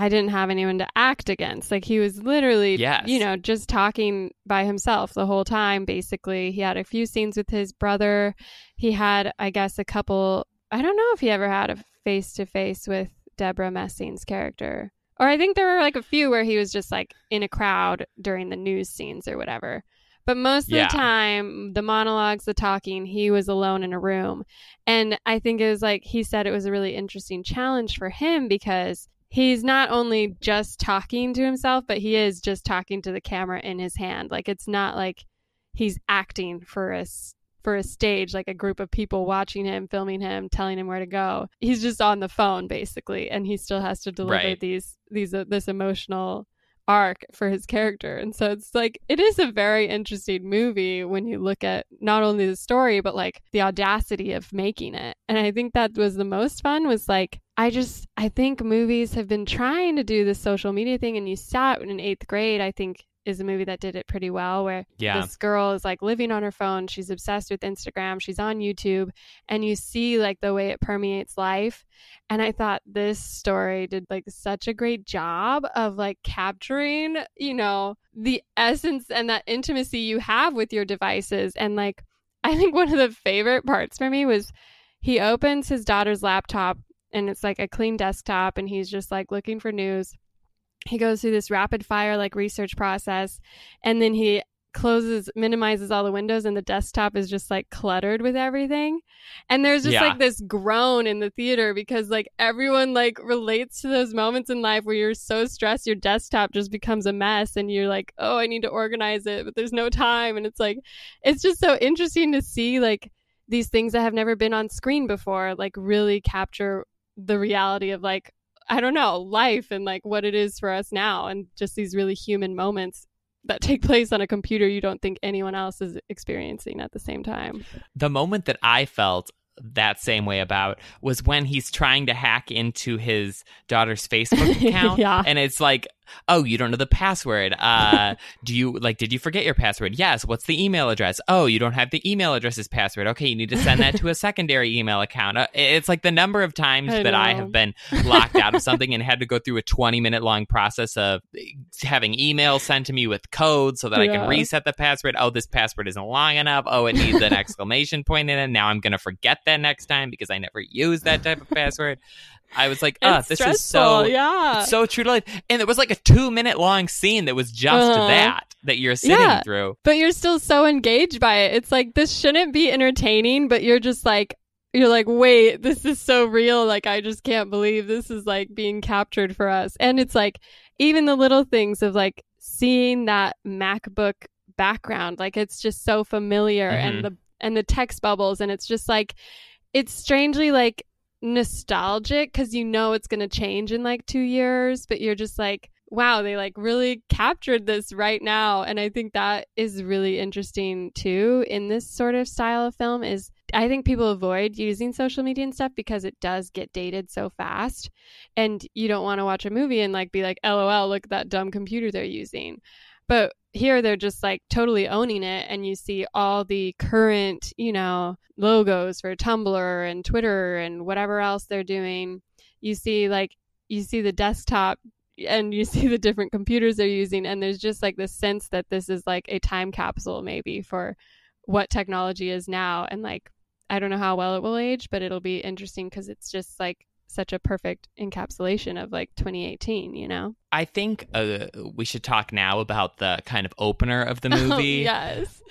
S1: I didn't have anyone to act against. Like he was literally,
S2: Yes.
S1: you know, just talking by himself the whole time, basically. He had a few scenes with his brother. He had, I guess, a couple, I don't know if he ever had a face to face with Debra Messing's character. Or I think there were like a few where he was just like in a crowd during the news scenes or whatever. But most of
S2: Yeah.
S1: the time, the monologues, the talking, he was alone in a room. And I think it was like he said it was a really interesting challenge for him because he's not only just talking to himself, but he is just talking to the camera in his hand. Like it's not like he's acting for a for a stage like a group of people watching him, filming him, telling him where to go. He's just on the phone basically and he still has to deliver
S2: Right.
S1: these these uh, this emotional arc for his character. And so it's like it is a very interesting movie when you look at not only the story but like the audacity of making it. And I think that was the most fun was like I just I think movies have been trying to do this social media thing and you saw it in 8th grade I think is a movie that did it pretty well where
S2: Yeah.
S1: this girl is like living on her phone she's obsessed with instagram she's on youtube and you see like the way it permeates life and i thought this story did like such a great job of like capturing you know the essence and that intimacy you have with your devices and like i think one of the favorite parts for me was he opens his daughter's laptop and it's like a clean desktop and he's just like looking for news. He goes through this rapid fire like research process and then he closes minimizes all the windows and the desktop is just like cluttered with everything. And there's just
S2: Yeah.
S1: like this groan in the theater because like everyone like relates to those moments in life where you're so stressed your desktop just becomes a mess and you're like oh i need to organize it but there's no time. And it's like it's just so interesting to see like these things that have never been on screen before like really capture the reality of like I don't know, life and like what it is for us now and just these really human moments that take place on a computer you don't think anyone else is experiencing at the same time.
S2: the moment that I felt that same way about was when he's trying to hack into his daughter's Facebook account.
S1: Yeah.
S2: And it's like, oh, you don't know the password. Uh, do you like, did you forget your password? Yes. What's the email address? Oh, you don't have the email address's password. Okay. You need to send that to a secondary email account. Uh, it's like the number of times
S1: I
S2: that I have been locked out of something and had to go through a 20 minute long process of having emails sent to me with code so that I can reset the password. Oh, this password isn't long enough. Oh, it needs an exclamation point in it. Now I'm going to forget that next time because I never use that type of password. I was like, oh, this is so
S1: yeah.
S2: so true to life. And it was like a two minute long scene that was just
S1: Uh-huh.
S2: that that you're sitting
S1: Yeah.
S2: through.
S1: but you're still so engaged by it. It's like this shouldn't be entertaining, but you're just like you're like, wait, this is so real. Like I just can't believe this is like being captured for us. And it's like even the little things of like seeing that MacBook background, like it's just so familiar
S2: Mhm.
S1: and the and the text bubbles and it's just like it's strangely like nostalgic because you know it's going to change in like two years, but you're just like, wow, they like really captured this right now. And I think that is really interesting too in this sort of style of film is I think people avoid using social media and stuff because it does get dated so fast. And you don't want to watch a movie and like be like, LOL, look at that dumb computer they're using. But here they're just like totally owning it and you see all the current, you know, logos for Tumblr and Twitter and whatever else they're doing. You see like you see the desktop and you see the different computers they're using and there's just like this sense that this is like a time capsule maybe for what technology is now and like I don't know how well it will age, but it'll be interesting because it's just like such a perfect encapsulation of like 2018, you know?
S2: I think uh, we should talk now about the kind of opener of the movie,
S1: Oh, yes.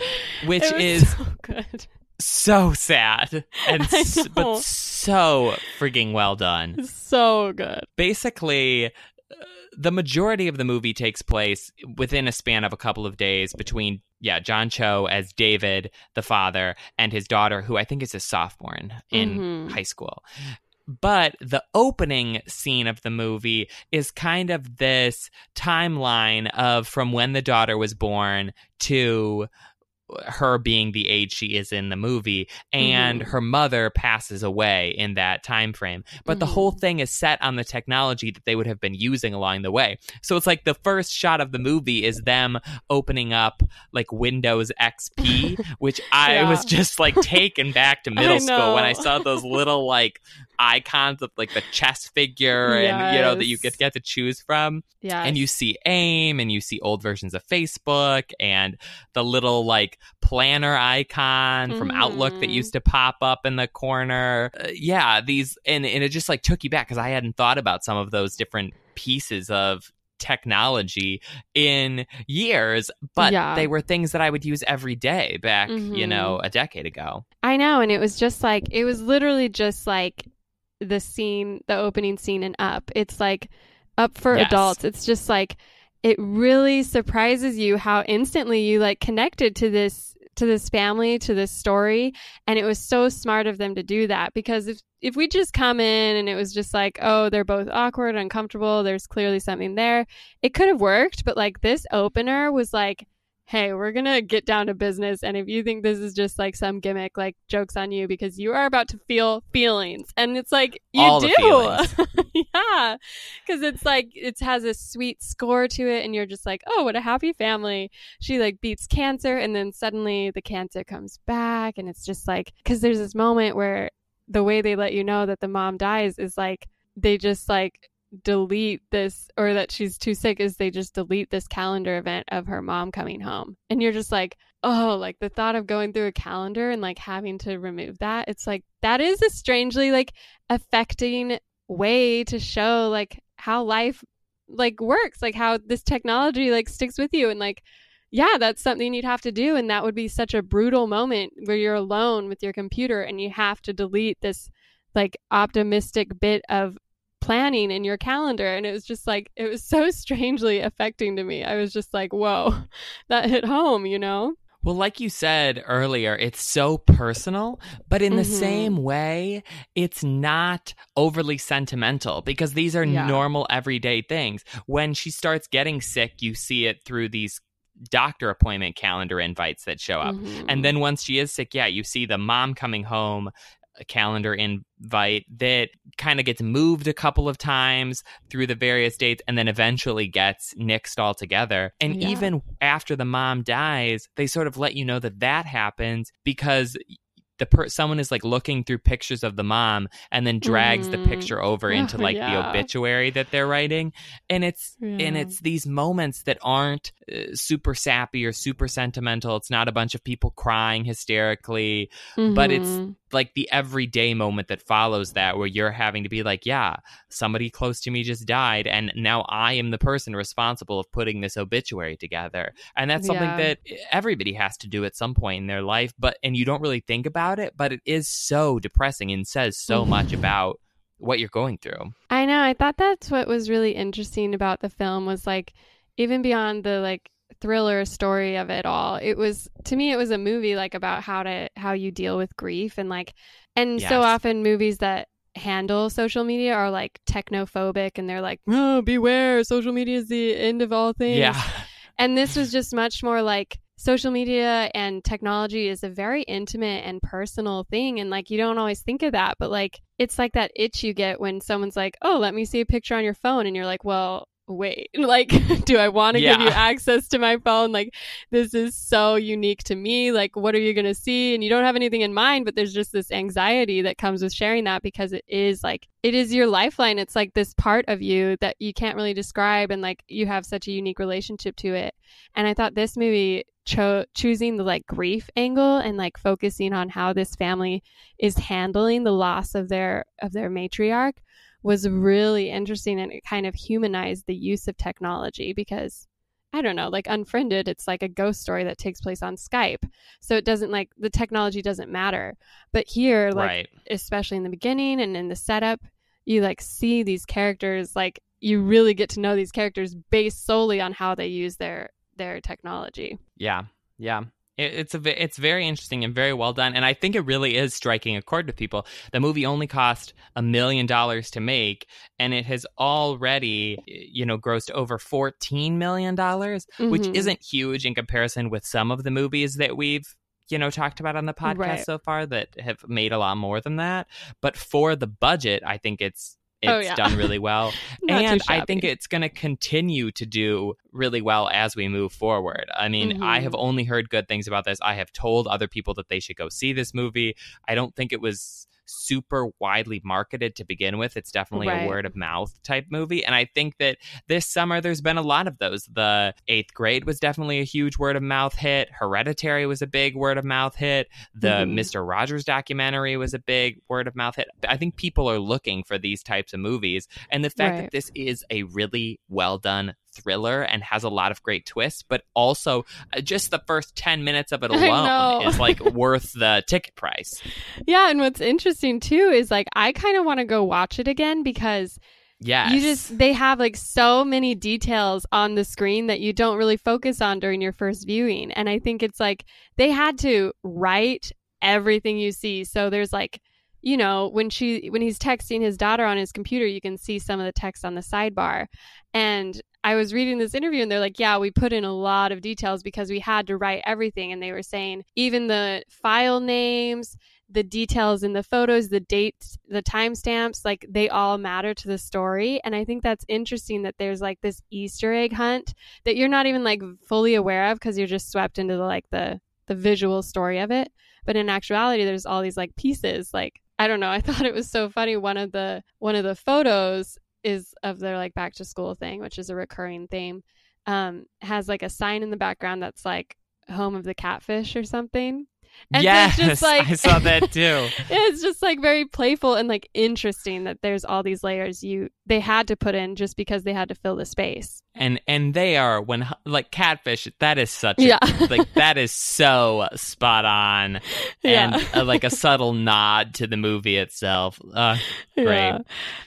S2: which is
S1: so good.
S2: so sad and
S1: I
S2: s-
S1: know.
S2: but so freaking well done.
S1: So good.
S2: Basically, uh, the majority of the movie takes place within a span of a couple of days between yeah John Cho as David the father and his daughter who I think is a sophomore in,
S1: Mhm.
S2: high school. But the opening scene of the movie is kind of this timeline of from when the daughter was born to her being the age she is in the movie and
S1: Mhm.
S2: her mother passes away in that time frame but the
S1: Mhm.
S2: whole thing is set on the technology that they would have been using along the way so it's like the first shot of the movie is them opening up like windows xp which i
S1: Yeah.
S2: was just like taken back to middle school when i saw those little like icons of like the chess figure and you know that you get, get to choose from
S1: Yeah.
S2: and you see aim and you see old versions of facebook and the little like planner icon from outlook that
S1: Mhm.
S2: used to pop up in the corner Uh, yeah these and, and it just like took you back because i hadn't thought about some of those different pieces of technology in years but
S1: Yeah.
S2: they were things that i would use every day back you
S1: Mhm.
S2: know a decade ago
S1: I know, and it was just like it was literally just like the scene, the opening scene in Up. It's like Up for
S2: Yes.
S1: adults. It's just like it really surprises you how instantly you like connected to this to this family, to this story, and it was so smart of them to do that because if if we just come in and it was just like, oh, they're both awkward, uncomfortable, there's clearly something there, it could have worked, but like this opener was like hey, we're going to get down to business. And if you think this is just like some gimmick, like jokes on you because you are about to feel feelings. And it's like, you
S2: All
S1: do. yeah. Cause it's like, it has a sweet score to it. And you're just like, oh, what a happy family. She like beats cancer. And then suddenly the cancer comes back. And it's just like, cause there's this moment where the way they let you know that the mom dies is like, they just like, delete this or that she's too sick is they just delete this calendar event of her mom coming home. And you're just like oh like the thought of going through a calendar and like having to remove that it's like that is a strangely like affecting way to show like how life like works like how this technology like sticks with you. And like yeah that's something you'd have to do. And that would be such a brutal moment where you're alone with your computer and you have to delete this like optimistic bit of planning in your calendar and it was just like it was so strangely affecting to me i was just like whoa that hit home you know
S2: Well, like you said earlier, it's so personal, but in the
S1: Mhm.
S2: same way, it's not overly sentimental because these are
S1: Yeah.
S2: normal everyday things. When she starts getting sick, you see it through these doctor appointment calendar invites that show up.
S1: Mhm.
S2: And then once she is sick, yeah, you see the mom coming home a calendar invite that kind of gets moved a couple of times through the various dates and then eventually gets nixed altogether. And
S1: Yeah.
S2: even after the mom dies, they sort of let you know that that happens because the per- someone is like looking through pictures of the mom and then drags the
S1: Mhm.
S2: picture over into like
S1: yeah.
S2: the obituary that they're writing and it's and it's these moments that aren't uh, super sappy or super sentimental it's not a bunch of people crying hysterically but it's
S1: Mhm.
S2: Like the everyday moment that follows that where you're having to be like yeah somebody close to me just died and now i am the person responsible of putting this obituary together and that's something
S1: Yeah.
S2: that everybody has to do at some point in their life but and you don't really think about it but it is so depressing and says so much about what you're going through
S1: I know. I thought that's what was really interesting about the film was like even beyond the like thriller story of it all. It was to me it was a movie like about how to how you deal with grief and like and so often movies that handle social media are like technophobic and they're like, "Oh, beware, social media is the end of all things."
S2: yeah
S1: And this was just much more like social media and technology is a very intimate and personal thing. And like, you don't always think of that, but like, it's like that itch you get when someone's like, oh, let me see a picture on your phone. And you're like, well, wait, like, do I want to give you access to my phone? Like, this is so unique to me. Like, what are you going to see? And you don't have anything in mind, but there's just this anxiety that comes with sharing that because it is like, it is your lifeline. It's like this part of you that you can't really describe. And like, you have such a unique relationship to it. And I thought this movie cho- choosing the like grief angle and like focusing on how this family is handling the loss of their of their matriarch was really interesting and it kind of humanized the use of technology because I don't know, like Unfriended, it's like a ghost story that takes place on Skype. So it doesn't like the technology doesn't matter. But here, like
S2: right
S1: especially in the beginning and in the setup, you like see these characters like you really get to know these characters based solely on how they use their their technology.
S2: Yeah, yeah. It, it's a it's very interesting and very well done, and I think it really is striking a chord with people. The movie only cost a million dollars to make, and it has already, you know, grossed over fourteen million dollars, which
S1: Mhm.
S2: isn't huge in comparison with some of the movies that we've you know talked about on the podcast
S1: Right.
S2: so far that have made a lot more than that. But for the budget, I think it's it's
S1: Oh, yeah.
S2: done really well and I think it's going to continue to do really well as we move forward. I mean, I
S1: Mhm.
S2: have only heard good things about this. I have told other people that they should go see this movie. I don't think it was super widely marketed to begin with. It's definitely
S1: Right.
S2: a word of mouth type movie. And I think that this summer there's been a lot of those. The eighth grade was definitely a huge word of mouth hit. Hereditary was a big word of mouth hit. The
S1: Mhm.
S2: Mr. Rogers documentary was a big word of mouth hit. I think people are looking for these types of movies. And the fact
S1: Right.
S2: that this is a really well done thriller and has a lot of great twists, but also uh, just the first 10 minutes of it alone is like worth the ticket price.
S1: Yeah, and what's interesting too is like I kind of want to go watch it again because
S2: Yeah.
S1: you just they have like so many details on the screen that you don't really focus on during your first viewing. And I think it's like they had to write everything you see. So there's like you know, when she when he's texting his daughter on his computer, you can see some of the text on the sidebar. And I was reading this interview and they're like, yeah, we put in a lot of details because we had to write everything. And they were saying even the file names, the details in the photos, the dates, the timestamps, like they all matter to the story. And I think that's interesting that there's like this Easter egg hunt that you're not even like fully aware of because you're just swept into the like the the visual story of it. But in actuality, there's all these like pieces. Like I don't know. I thought it was so funny. One of the one of the photos is of their like back to school thing, which is a recurring theme. Um, has like a sign in the background that's like home of the catfish or something. And so
S2: yes,
S1: it's just like
S2: I saw that too.
S1: it's just like very playful and like interesting that there's all these layers you they had to put in just because they had to fill the space.
S2: and and they are when like catfish that is such
S1: Yeah.
S2: a, like that is so spot on and
S1: Yeah.
S2: uh, like a subtle nod to the movie itself uh, Great.
S1: Yeah.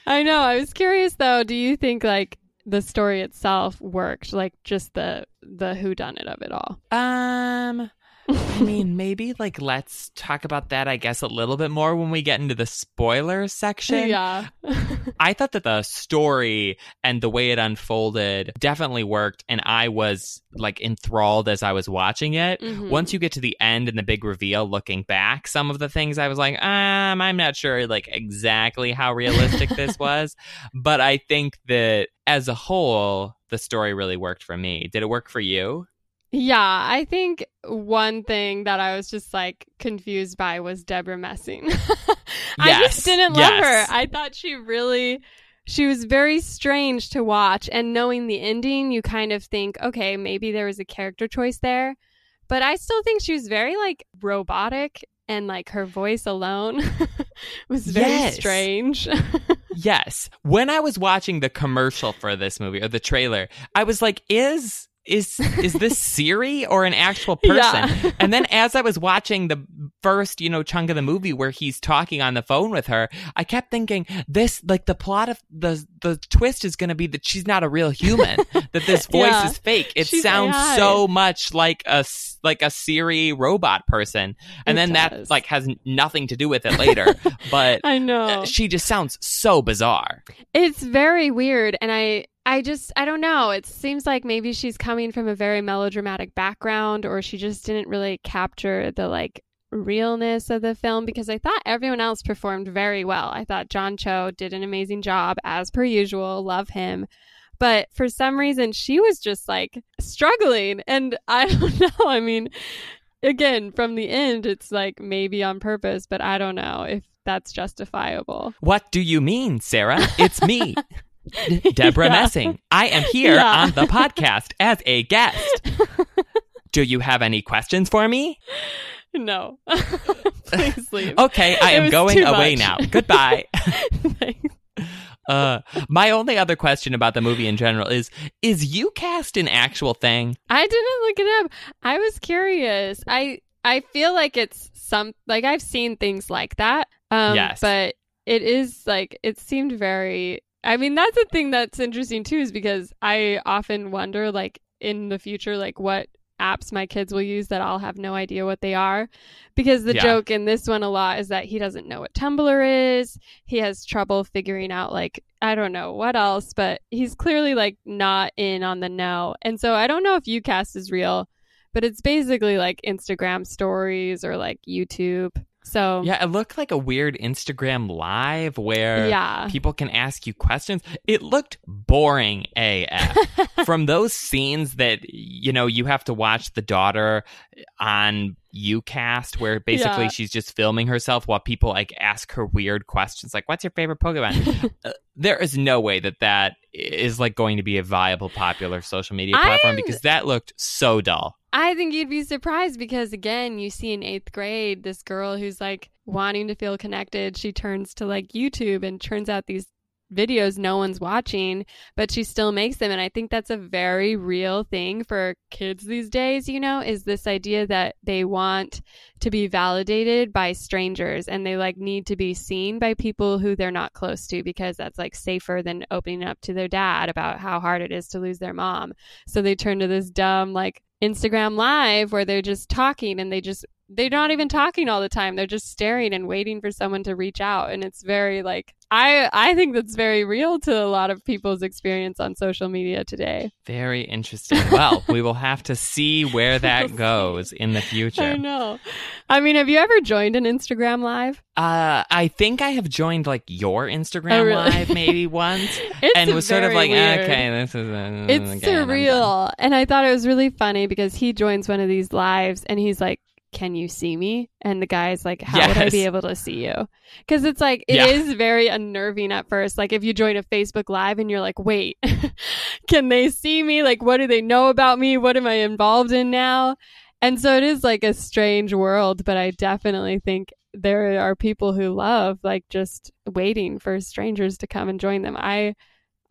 S1: I know. I was curious though, do you think like the story itself worked, like just the the who done it of it all?
S2: um i mean maybe like let's talk about that i guess a little bit more when we get into the spoiler section
S1: yeah.
S2: I thought that the story and the way it unfolded definitely worked, and I was like enthralled as I was watching it.
S1: Mhm.
S2: Once you get to the end and the big reveal, looking back, some of the things I was like, um, I'm not sure like exactly how realistic this was, but I think that as a whole, the story really worked for me. Did it work for you?
S1: Yeah, I think one thing that I was just like confused by was Debra Messing. I
S2: Yes,
S1: just didn't love
S2: yes.
S1: her. I thought she really she was very strange to watch and knowing the ending you kind of think, okay, maybe there was a character choice there. But I still think she was very like robotic and like her voice alone was very
S2: Yes.
S1: strange.
S2: Yes. When I was watching the commercial for this movie or the trailer, I was like, is is is this Siri or an actual person?
S1: Yeah.
S2: and then as I was watching the first, you know, chunk of the movie where he's talking on the phone with her, I kept thinking this like the plot of the the twist is going to be that she's not a real human, that this voice
S1: Yeah.
S2: is fake. It
S1: She's
S2: sounds
S1: AI.
S2: so much like a like a Siri robot person. And
S1: It
S2: then that like has nothing to do with it later, but
S1: I know.
S2: she just sounds so bizarre.
S1: It's very weird and I I just I don't know. It seems like maybe she's coming from a very melodramatic background or she just didn't really capture the like realness of the film because I thought everyone else performed very well. I thought John Cho did an amazing job as per usual. Love him. But for some reason she was just like struggling and I don't know. I mean, again, from the end it's like maybe on purpose, but I don't know if that's justifiable.
S2: What do you mean, Sarah? It's me, Debra
S1: Yeah.
S2: Messing. I am here
S1: Yeah.
S2: on the podcast as a guest. Do you have any questions for me?
S1: No. Please leave.
S2: Okay, I
S1: It
S2: am going away
S1: much.
S2: now. Goodbye. Uh, my only other question about the movie in general is: Is YouCast an actual thing?
S1: I didn't look it up. I was curious. I I feel like it's some like I've seen things like that. Um
S2: Yes.
S1: but it is like it seemed very I mean that's the thing that's interesting too is because I often wonder like in the future like what apps my kids will use that I'll have no idea what they are. Because the
S2: Yeah.
S1: joke in this one a lot is that he doesn't know what Tumblr is. He has trouble figuring out, like, I don't know what else, but he's clearly like not in on the know. And so I don't know if YouCast is real, but it's basically like Instagram stories or like YouTube. So
S2: Yeah, it looked like a weird Instagram live where
S1: yeah.
S2: people can ask you questions. It looked boring AF. From those scenes that you know you have to watch the daughter on YouCast where basically
S1: Yeah.
S2: she's just filming herself while people like ask her weird questions like what's your favorite Pokemon? uh, there is no way that that is like going to be a viable popular social media platform
S1: I'm-
S2: because that looked so dull.
S1: I think you'd be surprised because again, you see in eighth grade this girl who's like wanting to feel connected. She turns to like YouTube and turns out these videos no one's watching, but she still makes them. And I think that's a very real thing for kids these days, you know, is this idea that they want to be validated by strangers and they like need to be seen by people who they're not close to because that's like safer than opening up to their dad about how hard it is to lose their mom. So they turn to this dumb like Instagram live where they're just talking and they just they're not even talking all the time. They're just staring and waiting for someone to reach out and it's very like I I think that's very real to a lot of people's experience on social media today.
S2: Very interesting. Well, we will have to see where that goes in the future.
S1: I know. I mean, have you ever joined an Instagram live?
S2: Uh, I think I have joined like your Instagram
S1: Oh, really?
S2: live maybe once, and was sort of like,
S1: weird.
S2: okay, this is uh,
S1: It's
S2: okay, and I'm done.
S1: surreal. And I thought it was really funny because he joins one of these lives and he's like, Can you see me? And the guy's like, How would I be able to see you? Because it's like, it is
S2: Yeah.
S1: very unnerving at first. Like, if you join a Facebook Live and you're like, Wait, can they see me? Like, what do they know about me? What am I involved in now? And so it is like a strange world, but I definitely think there are people who love like just waiting for strangers to come and join them. I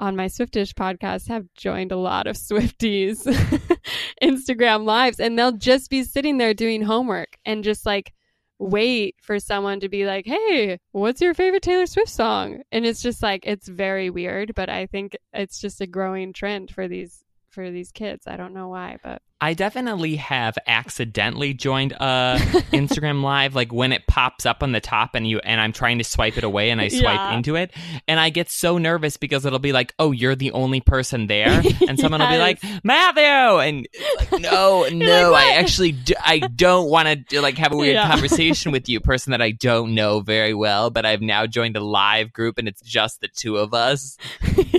S1: on my Swiftish podcast have joined a lot of Swifties Instagram lives and they'll just be sitting there doing homework and just like wait for someone to be like, "Hey, what's your favorite Taylor Swift song?" And it's just like it's very weird, but I think it's just a growing trend for these for these kids. I don't know why, but
S2: I definitely have accidentally joined a Instagram live, like when it pops up on the top and you and I'm trying to swipe it away and I swipe
S1: Yeah.
S2: into it, and I get so nervous because it'll be like, oh, you're the only person there, and someone will be like, Matthew, and like, no, no,
S1: like,
S2: I actually d- I don't want to like have a weird
S1: Yeah.
S2: conversation with you, person that I don't know very well, but I've now joined a live group and it's just the two of us.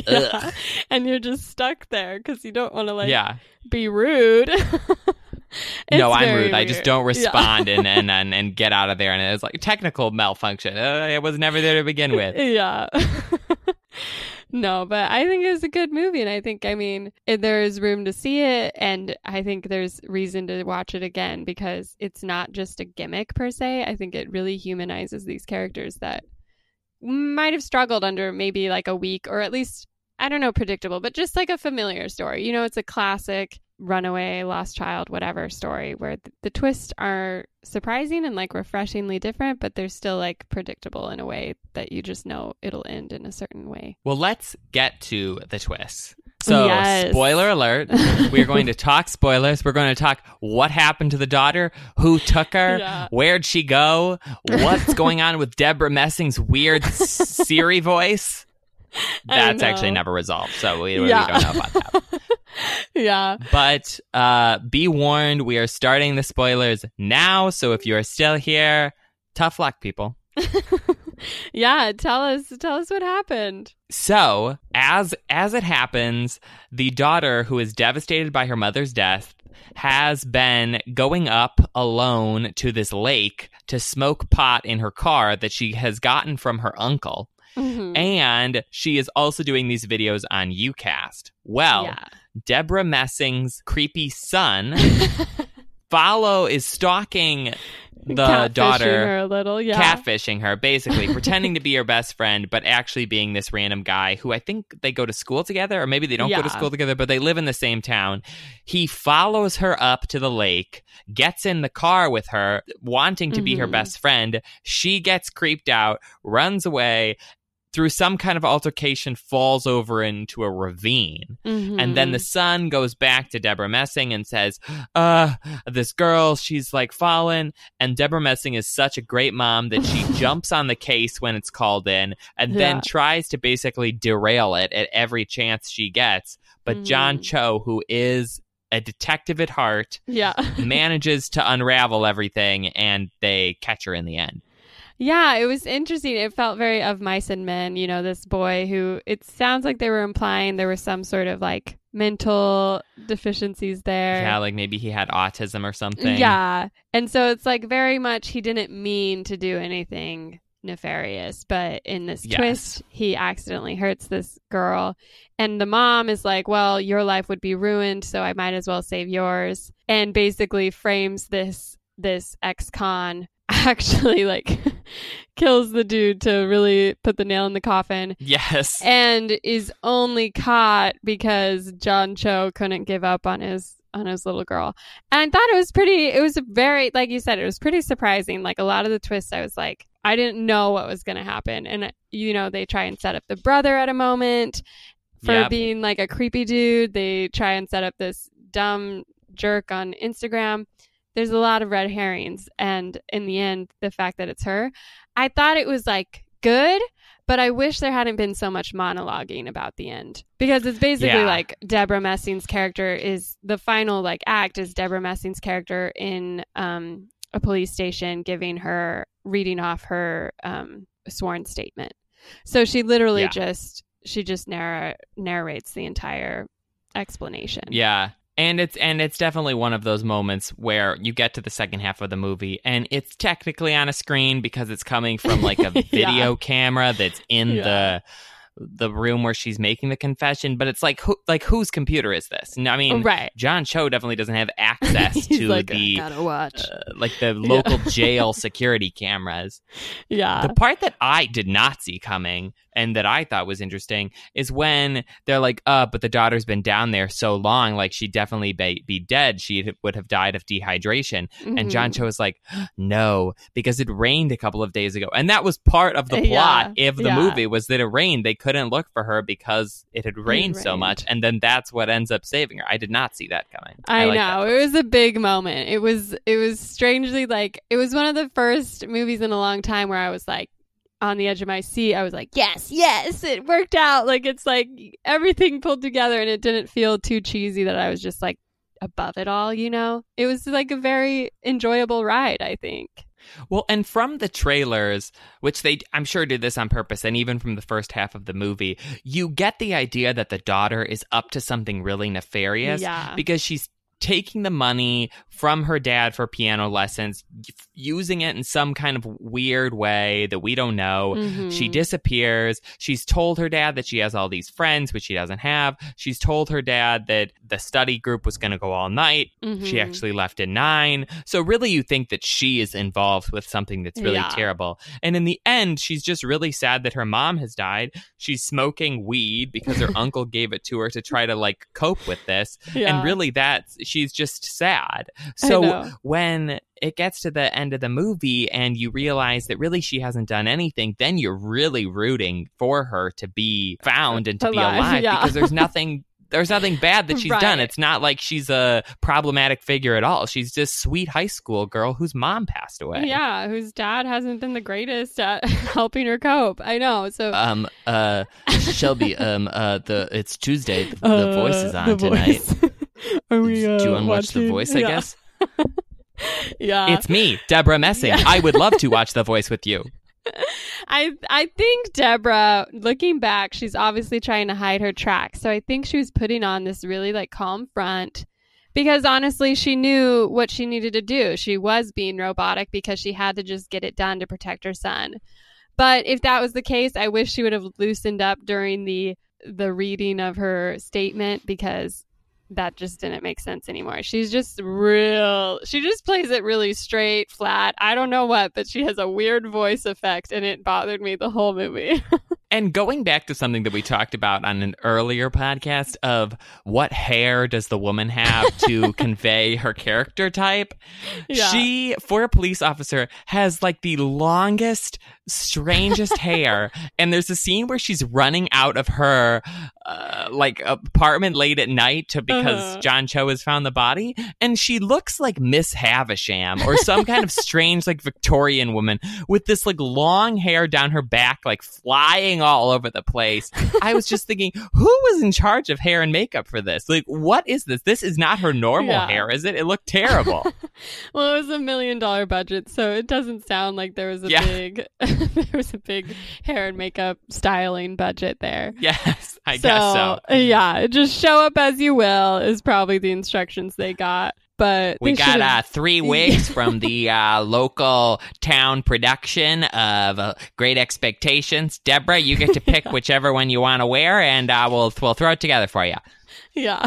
S1: yeah. And you're just stuck there because you don't want to like
S2: yeah.
S1: Be rude.
S2: no, I'm
S1: very
S2: rude. I just don't
S1: Yeah.
S2: respond and, and, and, and get out of there. And it's like technical malfunction. Uh, I was never there to begin with.
S1: yeah. no, but I think it's a good movie. And I think, I mean, there is room to see it. And I think there's reason to watch it again because it's not just a gimmick per se. I think it really humanizes these characters that might have struggled under maybe like a week or at least, I don't know, predictable, but just like a familiar story. You know, it's a classic runaway, lost child, whatever story where th- the twists are surprising and like refreshingly different, but they're still like predictable in a way that you just know it'll end in a certain way.
S2: Well, let's get to the twists. So,
S1: Yes.
S2: spoiler alert. We're going to talk spoilers. We're going to talk what happened to the daughter, who took her,
S1: Yeah.
S2: where'd she go, what's going on with Debra Messing's weird Siri voice. That's actually never resolved. So, we, we don't know about that.
S1: yeah.
S2: But uh, be warned, we are starting the spoilers now. So if you're still here, tough luck, people.
S1: yeah, tell us tell us what happened.
S2: So as as it happens, the daughter who is devastated by her mother's death has been going up alone to this lake to smoke pot in her car that she has gotten from her uncle.
S1: Mhm.
S2: And she is also doing these videos on YouCast. Well,
S1: yeah.
S2: Debra Messing's creepy son follow is stalking the
S1: Catfishing
S2: daughter
S1: her a little, yeah.
S2: catfishing her basically pretending to be her best friend but actually being this random guy who i think they go to school together or maybe they don't go to school together but they live in the same town he follows her up to the lake gets in the car with her wanting to be her
S1: Mhm.
S2: best friend she gets creeped out runs away through some kind of altercation, falls over into a ravine. And then the son goes back to Debra Messing and says, uh, this girl, she's like fallen. And Debra Messing is such a great mom that she jumps on the case when it's called in and then tries to basically derail it at every chance she gets. But John
S1: Mhm.
S2: Cho, who is a detective at heart,
S1: yeah.
S2: manages to unravel everything and they catch her in the end.
S1: Yeah, it was interesting. It felt very of mice and men, you know, this boy who it sounds like they were implying there was some sort of like mental deficiencies there.
S2: Yeah, like maybe he had autism or something.
S1: Yeah. And so it's like very much he didn't mean to do anything nefarious, but in this
S2: Yes.
S1: twist, he accidentally hurts this girl. And the mom is like, Well, your life would be ruined, so I might as well save yours. And basically frames this this ex con actually like kills the dude to really put the nail in the coffin
S2: Yes.
S1: and is only caught because John Cho couldn't give up on his on his little girl. And I thought it was pretty it was a very like you said it was pretty surprising. Like a lot of the twists I was like I didn't know what was going to happen and you know they try and set up the brother at a moment for
S2: Yep.
S1: being like a creepy dude. They try and set up this dumb jerk on Instagram. There's a lot of red herrings and in the end the fact that it's her I thought it was like good, but I wish there hadn't been so much monologuing about the end because it's basically
S2: Yeah.
S1: like Debra Messing's character is the final like act is Debra Messing's character in um, a police station giving her reading off her um, sworn statement. So she literally
S2: Yeah.
S1: just she just narr- narrates the entire explanation.
S2: Yeah. And it's and it's definitely one of those moments where you get to the second half of the movie and it's technically on a screen because it's coming from like a
S1: Yeah.
S2: video camera that's in
S1: Yeah.
S2: the the room where she's making the confession, but it's like who like whose computer is this? I mean,
S1: right.
S2: John Cho definitely doesn't have access to
S1: like,
S2: the
S1: gotta watch.
S2: uh, like the local jail security cameras.
S1: yeah.
S2: The part that I did not see coming and that I thought was interesting is when they're like, uh, but the daughter's been down there so long, like she'd definitely be, be dead. She would have died of dehydration. And John
S1: Mhm.
S2: Cho was like, no, because it rained a couple of days ago. And that was part of the
S1: Uh, Yeah,
S2: plot of the
S1: yeah.
S2: movie was that it rained. They couldn't look for her because it had rained so
S1: rained.
S2: much. And then that's what ends up saving her. I did not see that coming.
S1: I,
S2: like
S1: know. It was a big moment. It was it was strangely like it was one of the first movies in a long time where I was like on the edge of my seat. I was like, "Yes, yes, it worked out." Like it's like everything pulled together and it didn't feel too cheesy that I was just like above it all, you know? It was like a very enjoyable ride, I think.
S2: Well, and from the trailers, which they, I'm sure, did this on purpose, and even from the first half of the movie, you get the idea that the daughter is up to something really nefarious
S1: Yeah.
S2: because she's taking the money from her dad for piano lessons, using it in some kind of weird way that we don't know.
S1: Mhm.
S2: She disappears. She's told her dad that she has all these friends, which she doesn't have. She's told her dad that the study group was going to go all night. She
S1: Mhm.
S2: actually left at nine. So really, you think that she is involved with something that's really
S1: Yeah.
S2: terrible. And in the end, she's just really sad that her mom has died. She's smoking weed because her uncle gave it to her to try to like cope with this.
S1: Yeah.
S2: And really, that's she's just sad. So when it gets to the end of the movie and you realize that really she hasn't done anything, then you're really rooting for her to be found and to be
S1: Alive,
S2: alive
S1: yeah.
S2: because there's nothing there's nothing bad that she's done. It's not like she's a problematic figure at all. She's just sweet high school girl whose mom passed away.
S1: Yeah, whose dad hasn't been the greatest at helping her cope. I know. So
S2: Um uh Shelby, um uh the it's Tuesday. The, the voice is
S1: Uh,
S2: on tonight.
S1: Are we, uh,
S2: Do you want to watch the voice, I
S1: Yeah.
S2: guess?
S1: Yeah.
S2: It's me, Debra Messing.
S1: Yeah.
S2: I would love to watch the voice with you.
S1: I I think Debra, looking back, she's obviously trying to hide her tracks. So I think she was putting on this really like calm front because honestly, she knew what she needed to do. She was being robotic because she had to just get it done to protect her son. But if that was the case, I wish she would have loosened up during the the reading of her statement because that just didn't make sense anymore. She's just real. She just plays it really straight, flat. I don't know what, but she has a weird voice effect, and it bothered me the whole movie.
S2: And going back to something that we talked about on an earlier podcast of what hair does the woman have to convey her character type,
S1: Yeah.
S2: she, for a police officer, has like the longest strangest hair. And there's a scene where she's running out of her uh, like apartment late at night to because
S1: Uh-huh.
S2: John Cho has found the body, and she looks like Miss Havisham or some kind of strange like Victorian woman with this like long hair down her back, like flying all over the place. I was just thinking, who was in charge of hair and makeup for this? Like, what is this? This is not her normal
S1: Yeah.
S2: hair, is it? It looked terrible.
S1: Well, it was a million dollar budget, so it doesn't sound like there was a
S2: Yeah.
S1: big there was a big hair and makeup styling budget there.
S2: yes, I guess so.
S1: Yeah, just show up as you will is probably the instructions they got. But
S2: We got uh, three wigs from the uh, local town production of uh, Great Expectations. Debra, you get to pick whichever one you want to wear, and uh, we'll we'll throw it together for you.
S1: Yeah.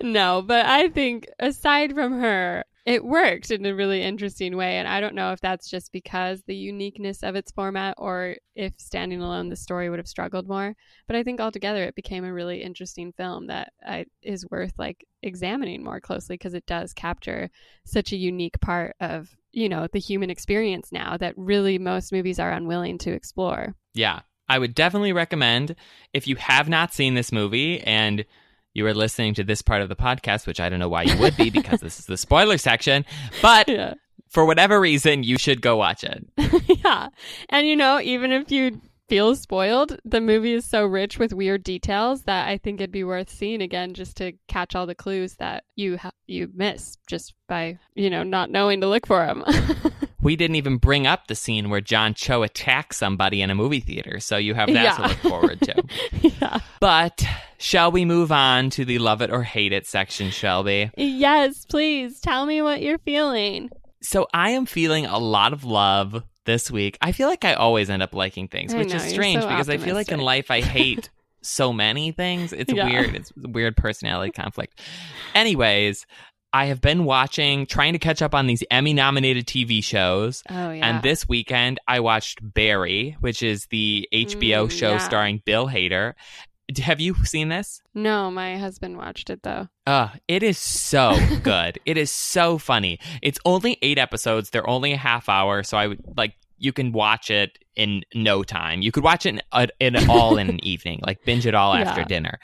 S1: no, but I think aside from her, it worked in a really interesting way. And I don't know if that's just because the uniqueness of its format or if standing alone the story would have struggled more. But I think altogether it became a really interesting film that I, is worth like examining more closely because it does capture such a unique part of, you know, the human experience now that really most movies are unwilling to explore.
S2: Yeah, I would definitely recommend if you have not seen this movie and you are listening to this part of the podcast, which I don't know why you would be because this is the spoiler section, but
S1: Yeah.
S2: for whatever reason, you should go watch it.
S1: yeah. And you know, even if you feel spoiled, the movie is so rich with weird details that I think it'd be worth seeing again just to catch all the clues that you ha- you miss just by, you know, not knowing to look for them.
S2: We didn't even bring up the scene where John Cho attacks somebody in a movie theater, so you have that
S1: Yeah.
S2: to look forward to.
S1: yeah.
S2: But shall we move on to the love it or hate it section, Shelby?
S1: Yes, please tell me what you're feeling.
S2: So I am feeling a lot of love this week. I feel like I always end up liking things,
S1: I
S2: which
S1: know,
S2: is strange
S1: so
S2: because I feel like in life I hate so many things. It's
S1: Yeah.
S2: weird. It's a weird personality conflict. Anyways, I have been watching, trying to catch up on these Emmy nominated TV shows.
S1: Oh yeah.
S2: And this weekend, I watched Barry, which is the HBO
S1: Mm,
S2: show
S1: yeah.
S2: starring Bill Hader. Have you seen this?
S1: no, my husband watched it though.
S2: Uh, it is so good. it is so funny. It's only eight episodes. They're only a half hour, so I would like you can watch it in no time. You could watch it in, uh, in all in an evening, like binge it all after dinner.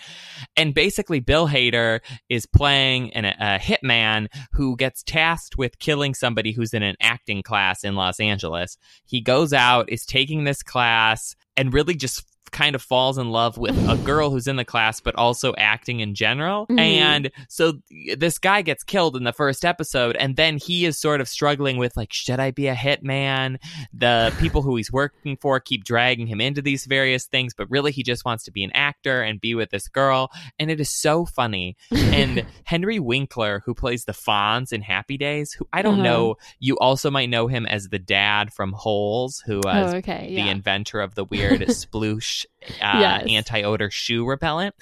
S2: And basically, Bill Hader is playing an, a hitman who gets tasked with killing somebody who's in an acting class in Los Angeles. He goes out, is taking this class, and really just kind of falls in love with a girl who's in the class, but also acting in general.
S1: Mhm.
S2: And so this guy gets killed in the first episode, and then he is sort of struggling with like, should I be a hitman? The people who he's working for keep dragging him into these various things, but really he just wants to be an actor and be with this girl. And it is so funny. And Henry Winkler, who plays the Fonz in Happy Days, who I don't
S1: Uh-huh.
S2: know, you also might know him as the dad from Holes, who was
S1: oh, okay.
S2: the inventor of the weird sploosh uh,
S1: Yes.
S2: anti-odor shoe repellent.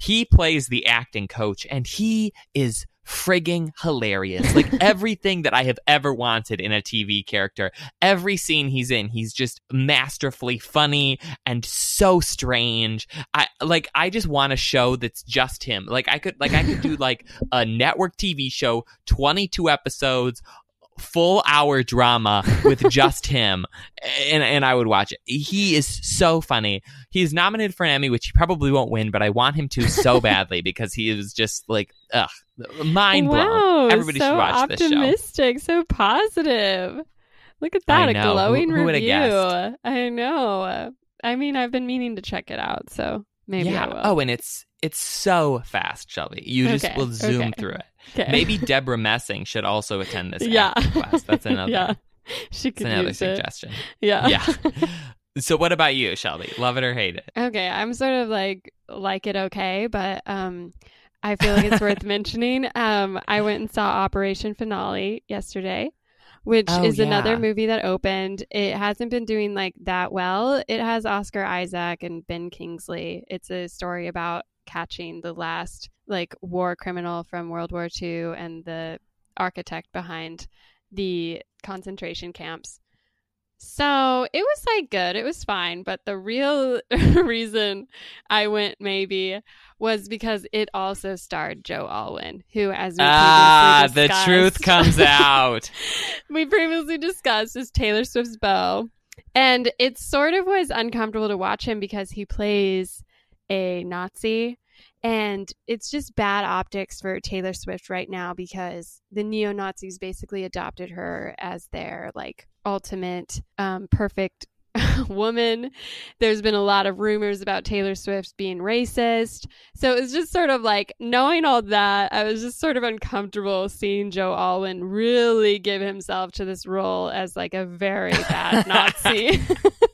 S2: He plays the acting coach, and he is frigging hilarious. Like everything that I have ever wanted in a TV character. Every scene he's in, he's just masterfully funny and so strange. I like I just want a show that's just him. Like I could like I could do like a network TV show, 22 episodes, full hour drama with just him and and I would watch it. He is so funny. He is nominated for an Emmy which he probably won't win, but I want him to so badly because he is just like ugh, mind blown.
S1: Wow,
S2: Everybody
S1: so
S2: should watch this show.
S1: optimistic, so positive. Look at that, a glowing
S2: Who- who
S1: review. I know. I mean, I've been meaning to check it out, so maybe
S2: yeah.
S1: I will.
S2: Oh, and it's it's so fast, Shelby. You just
S1: Okay,
S2: will zoom
S1: okay.
S2: through it.
S1: okay.
S2: Maybe Debra Messing should also attend this
S1: yeah.
S2: class. That's another
S1: yeah, she could
S2: another
S1: use it.
S2: suggestion.
S1: Yeah.
S2: Yeah. so what about you, Shelby? Love it or hate it?
S1: Okay, I'm sort of like like it okay, but um I feel like it's worth mentioning. Um I went and saw Operation Finale yesterday, which
S2: Oh,
S1: is
S2: yeah.
S1: another movie that opened. It hasn't been doing like that well. It has Oscar Isaac and Ben Kingsley. It's a story about catching the last like war criminal from World War II and the architect behind the concentration camps. So it was like good. It was fine. But the real reason I went maybe was because it also starred Joe Alwyn, who, as we
S2: Ah, the truth comes out.
S1: we previously discussed is Taylor Swift's beau. And it sort of was uncomfortable to watch him because he plays a Nazi. And it's just bad optics for Taylor Swift right now because the neo Nazis basically adopted her as their like ultimate um, perfect woman. There's been a lot of rumors about Taylor Swift being racist. So it was just sort of like knowing all that, I was just sort of uncomfortable seeing Joe Alwyn really give himself to this role as like a very bad Nazi.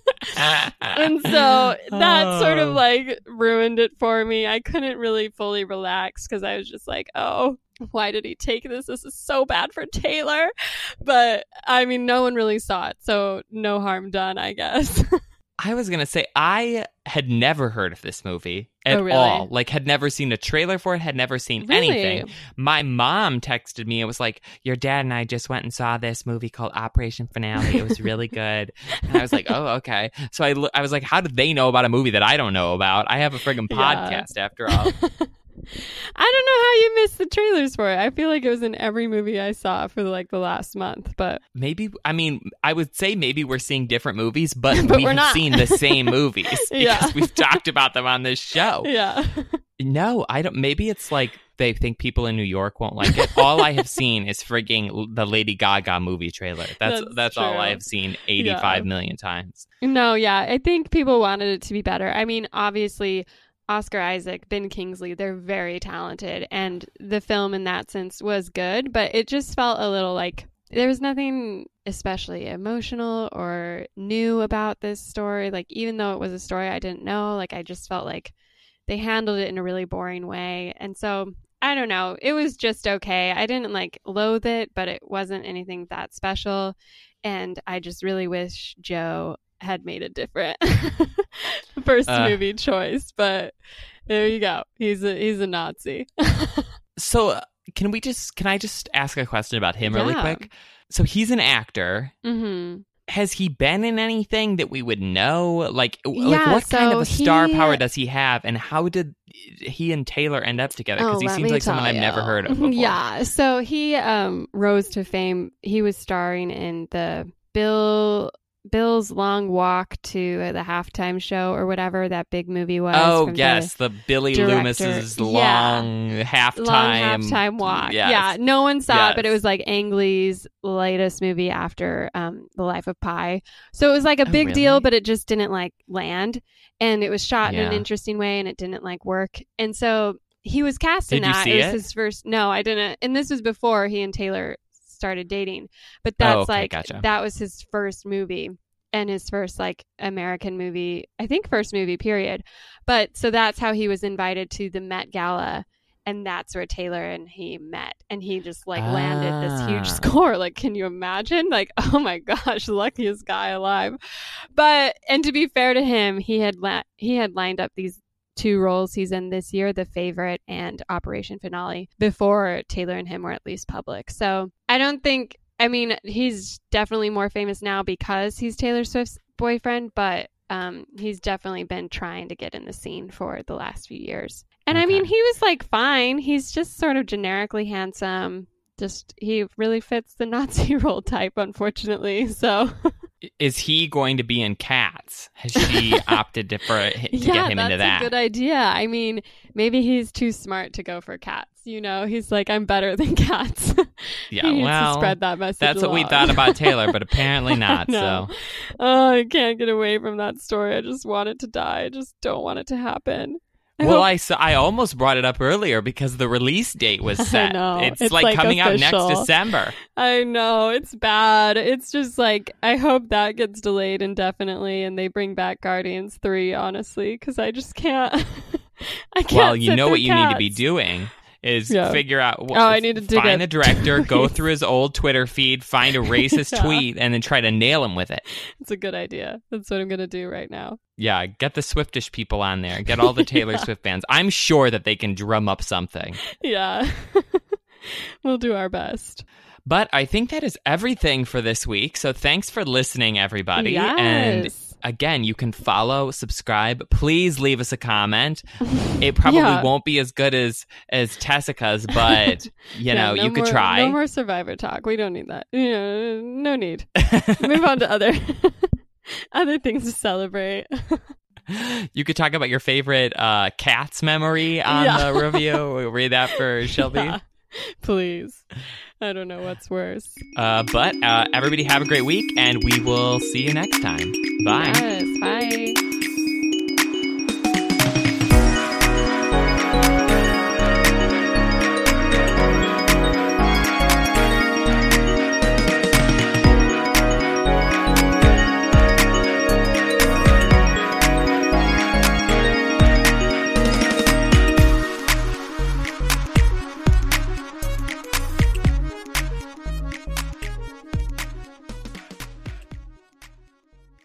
S1: and so that sort of
S2: Oh.
S1: like ruined it for me. I couldn't really fully relax because I was just like, oh, why did he take this? This is so bad for Taylor. But I mean, no one really saw it. So no harm done, I guess.
S2: I was gonna say I had never heard of this movie at
S1: Oh, really?
S2: all. Like had never seen a trailer for it, had never seen anything. My mom texted me. It was like, "Your dad and I just went and saw this movie called Operation Finale. It was really good." and I was like, "Oh, okay." So I, I was like, "How did they know about a movie that I don't know about? I have a friggin'
S1: Yeah.
S2: podcast after all."
S1: I don't know how you missed the trailers for it. I feel like it was in every movie I saw for like the last month, but
S2: maybe I mean I would say maybe we're seeing different movies, but,
S1: But
S2: we
S1: we're
S2: have
S1: not.
S2: seen the same movies because
S1: Yeah.
S2: we've talked about them on this show.
S1: yeah.
S2: No, I don't. Maybe it's like they think people in New York won't like it. all I have seen is frigging the Lady Gaga movie trailer. That's that's,
S1: That's
S2: all. I have seen eighty-five
S1: Yeah.
S2: million times.
S1: No, yeah. I think people wanted it to be better. I mean, obviously, Oscar Isaac, Ben Kingsley, they're very talented. And the film in that sense was good, but it just felt a little like there was nothing especially emotional or new about this story. Like, even though it was a story I didn't know, like, I just felt like they handled it in a really boring way. And so. I don't know. It was just okay. I didn't like loathe it, but it wasn't anything that special. And I just really wish Joe had made a different first
S2: Uh.
S1: movie choice. But there you go. He's a he's a Nazi.
S2: So uh, can we just can I just ask a question about him really quick? So he's an actor.
S1: hmm
S2: Has he been in anything that we would know? Like,
S1: Yeah,
S2: like what kind of a star
S1: he-
S2: power does he have, and how did he and Taylor end up together? Because
S1: Oh,
S2: he seems like someone
S1: tell
S2: I've never heard of. Before.
S1: Yeah. So he um rose to fame. He was starring in the Bill Bill's Long Walk to the halftime show or whatever that big movie was.
S2: Oh
S1: from the
S2: yes, the, Billy
S1: director.
S2: Loomis's
S1: Yeah.
S2: long halftime.
S1: long halftime walk.
S2: Yes.
S1: Yeah, no one saw it, but it was like Ang Lee's latest movie after um, The Life of Pi. So it was like a
S2: Oh,
S1: big
S2: really?
S1: deal, but it just didn't like land, and it was shot in an interesting way, and it didn't like work, and so he was cast in
S2: Did
S1: that.
S2: it
S1: was
S2: it?
S1: his first. No, I didn't, and this was before he and Taylor started dating, but that's
S2: Oh, okay,
S1: like
S2: gotcha.
S1: that was his first movie. And his first like American movie, I think first movie period. But so that's how he was invited to the Met Gala and that's where Taylor and he met and he just like landed this huge
S2: Ah.
S1: score like can you imagine like oh my gosh luckiest guy alive but and to be fair to him he had la- he had lined up these two roles he's in this year the favorite and operation finale before Taylor and him were at least public so I don't think I mean he's definitely more famous now because he's Taylor Swift's boyfriend but um, he's definitely been trying to get in the scene for the last few years. And I mean, he was like fine. He's just sort of generically handsome. Just he really fits the Nazi role type, unfortunately. So
S2: Is he going to be in Cats? Has she opted to, for to
S1: yeah,
S2: get him into that?
S1: a good idea. I mean, maybe he's too smart to go for cats. You know, he's like, I'm better than cats.
S2: yeah, well,
S1: to spread that message.
S2: that's what we thought about Taylor, but apparently not. so
S1: oh, I can't get away from that story. I just want it to die. I just don't want it to happen. I
S2: well,
S1: hope-
S2: I saw, I almost brought it up earlier because the release date was
S1: I
S2: set.
S1: know.
S2: It's,
S1: It's,
S2: like,
S1: like,
S2: coming out next. December.
S1: I know it's bad. It's just like I hope that gets delayed indefinitely, and they bring back Guardians three. Honestly, because I just can't. I can't.
S2: Well, you know what you need to be doing is
S1: Yeah.
S2: figure out. wh-
S1: Oh, I need to dig
S2: find the director, go through his old Twitter feed, find a racist
S1: Yeah.
S2: tweet, and then try to nail him with it.
S1: It's a good idea. That's what I'm gonna do right now.
S2: Yeah, get the Swiftish people on there. Get all the Taylor
S1: Yeah.
S2: Swift fans. I'm sure that they can drum up something.
S1: Yeah, we'll do our best.
S2: But I think that is everything for this week. So thanks for listening, everybody. And again, you can follow, subscribe. Please leave us a comment. It probably
S1: Yeah.
S2: won't be as good as as Tessica's, but you
S1: Yeah,
S2: know,
S1: no
S2: you could
S1: more-
S2: try.
S1: No more Survivor talk. We don't need that. You know, no need. Move on to other. Other things to celebrate.
S2: You could talk about your favorite uh, cats memory on
S1: Yeah.
S2: the review. We'll read that for Shelby.
S1: Yeah. Please. I don't know what's worse.
S2: Uh, but uh, everybody have a great week, and we will see you next time. Bye.
S1: Yes. Bye.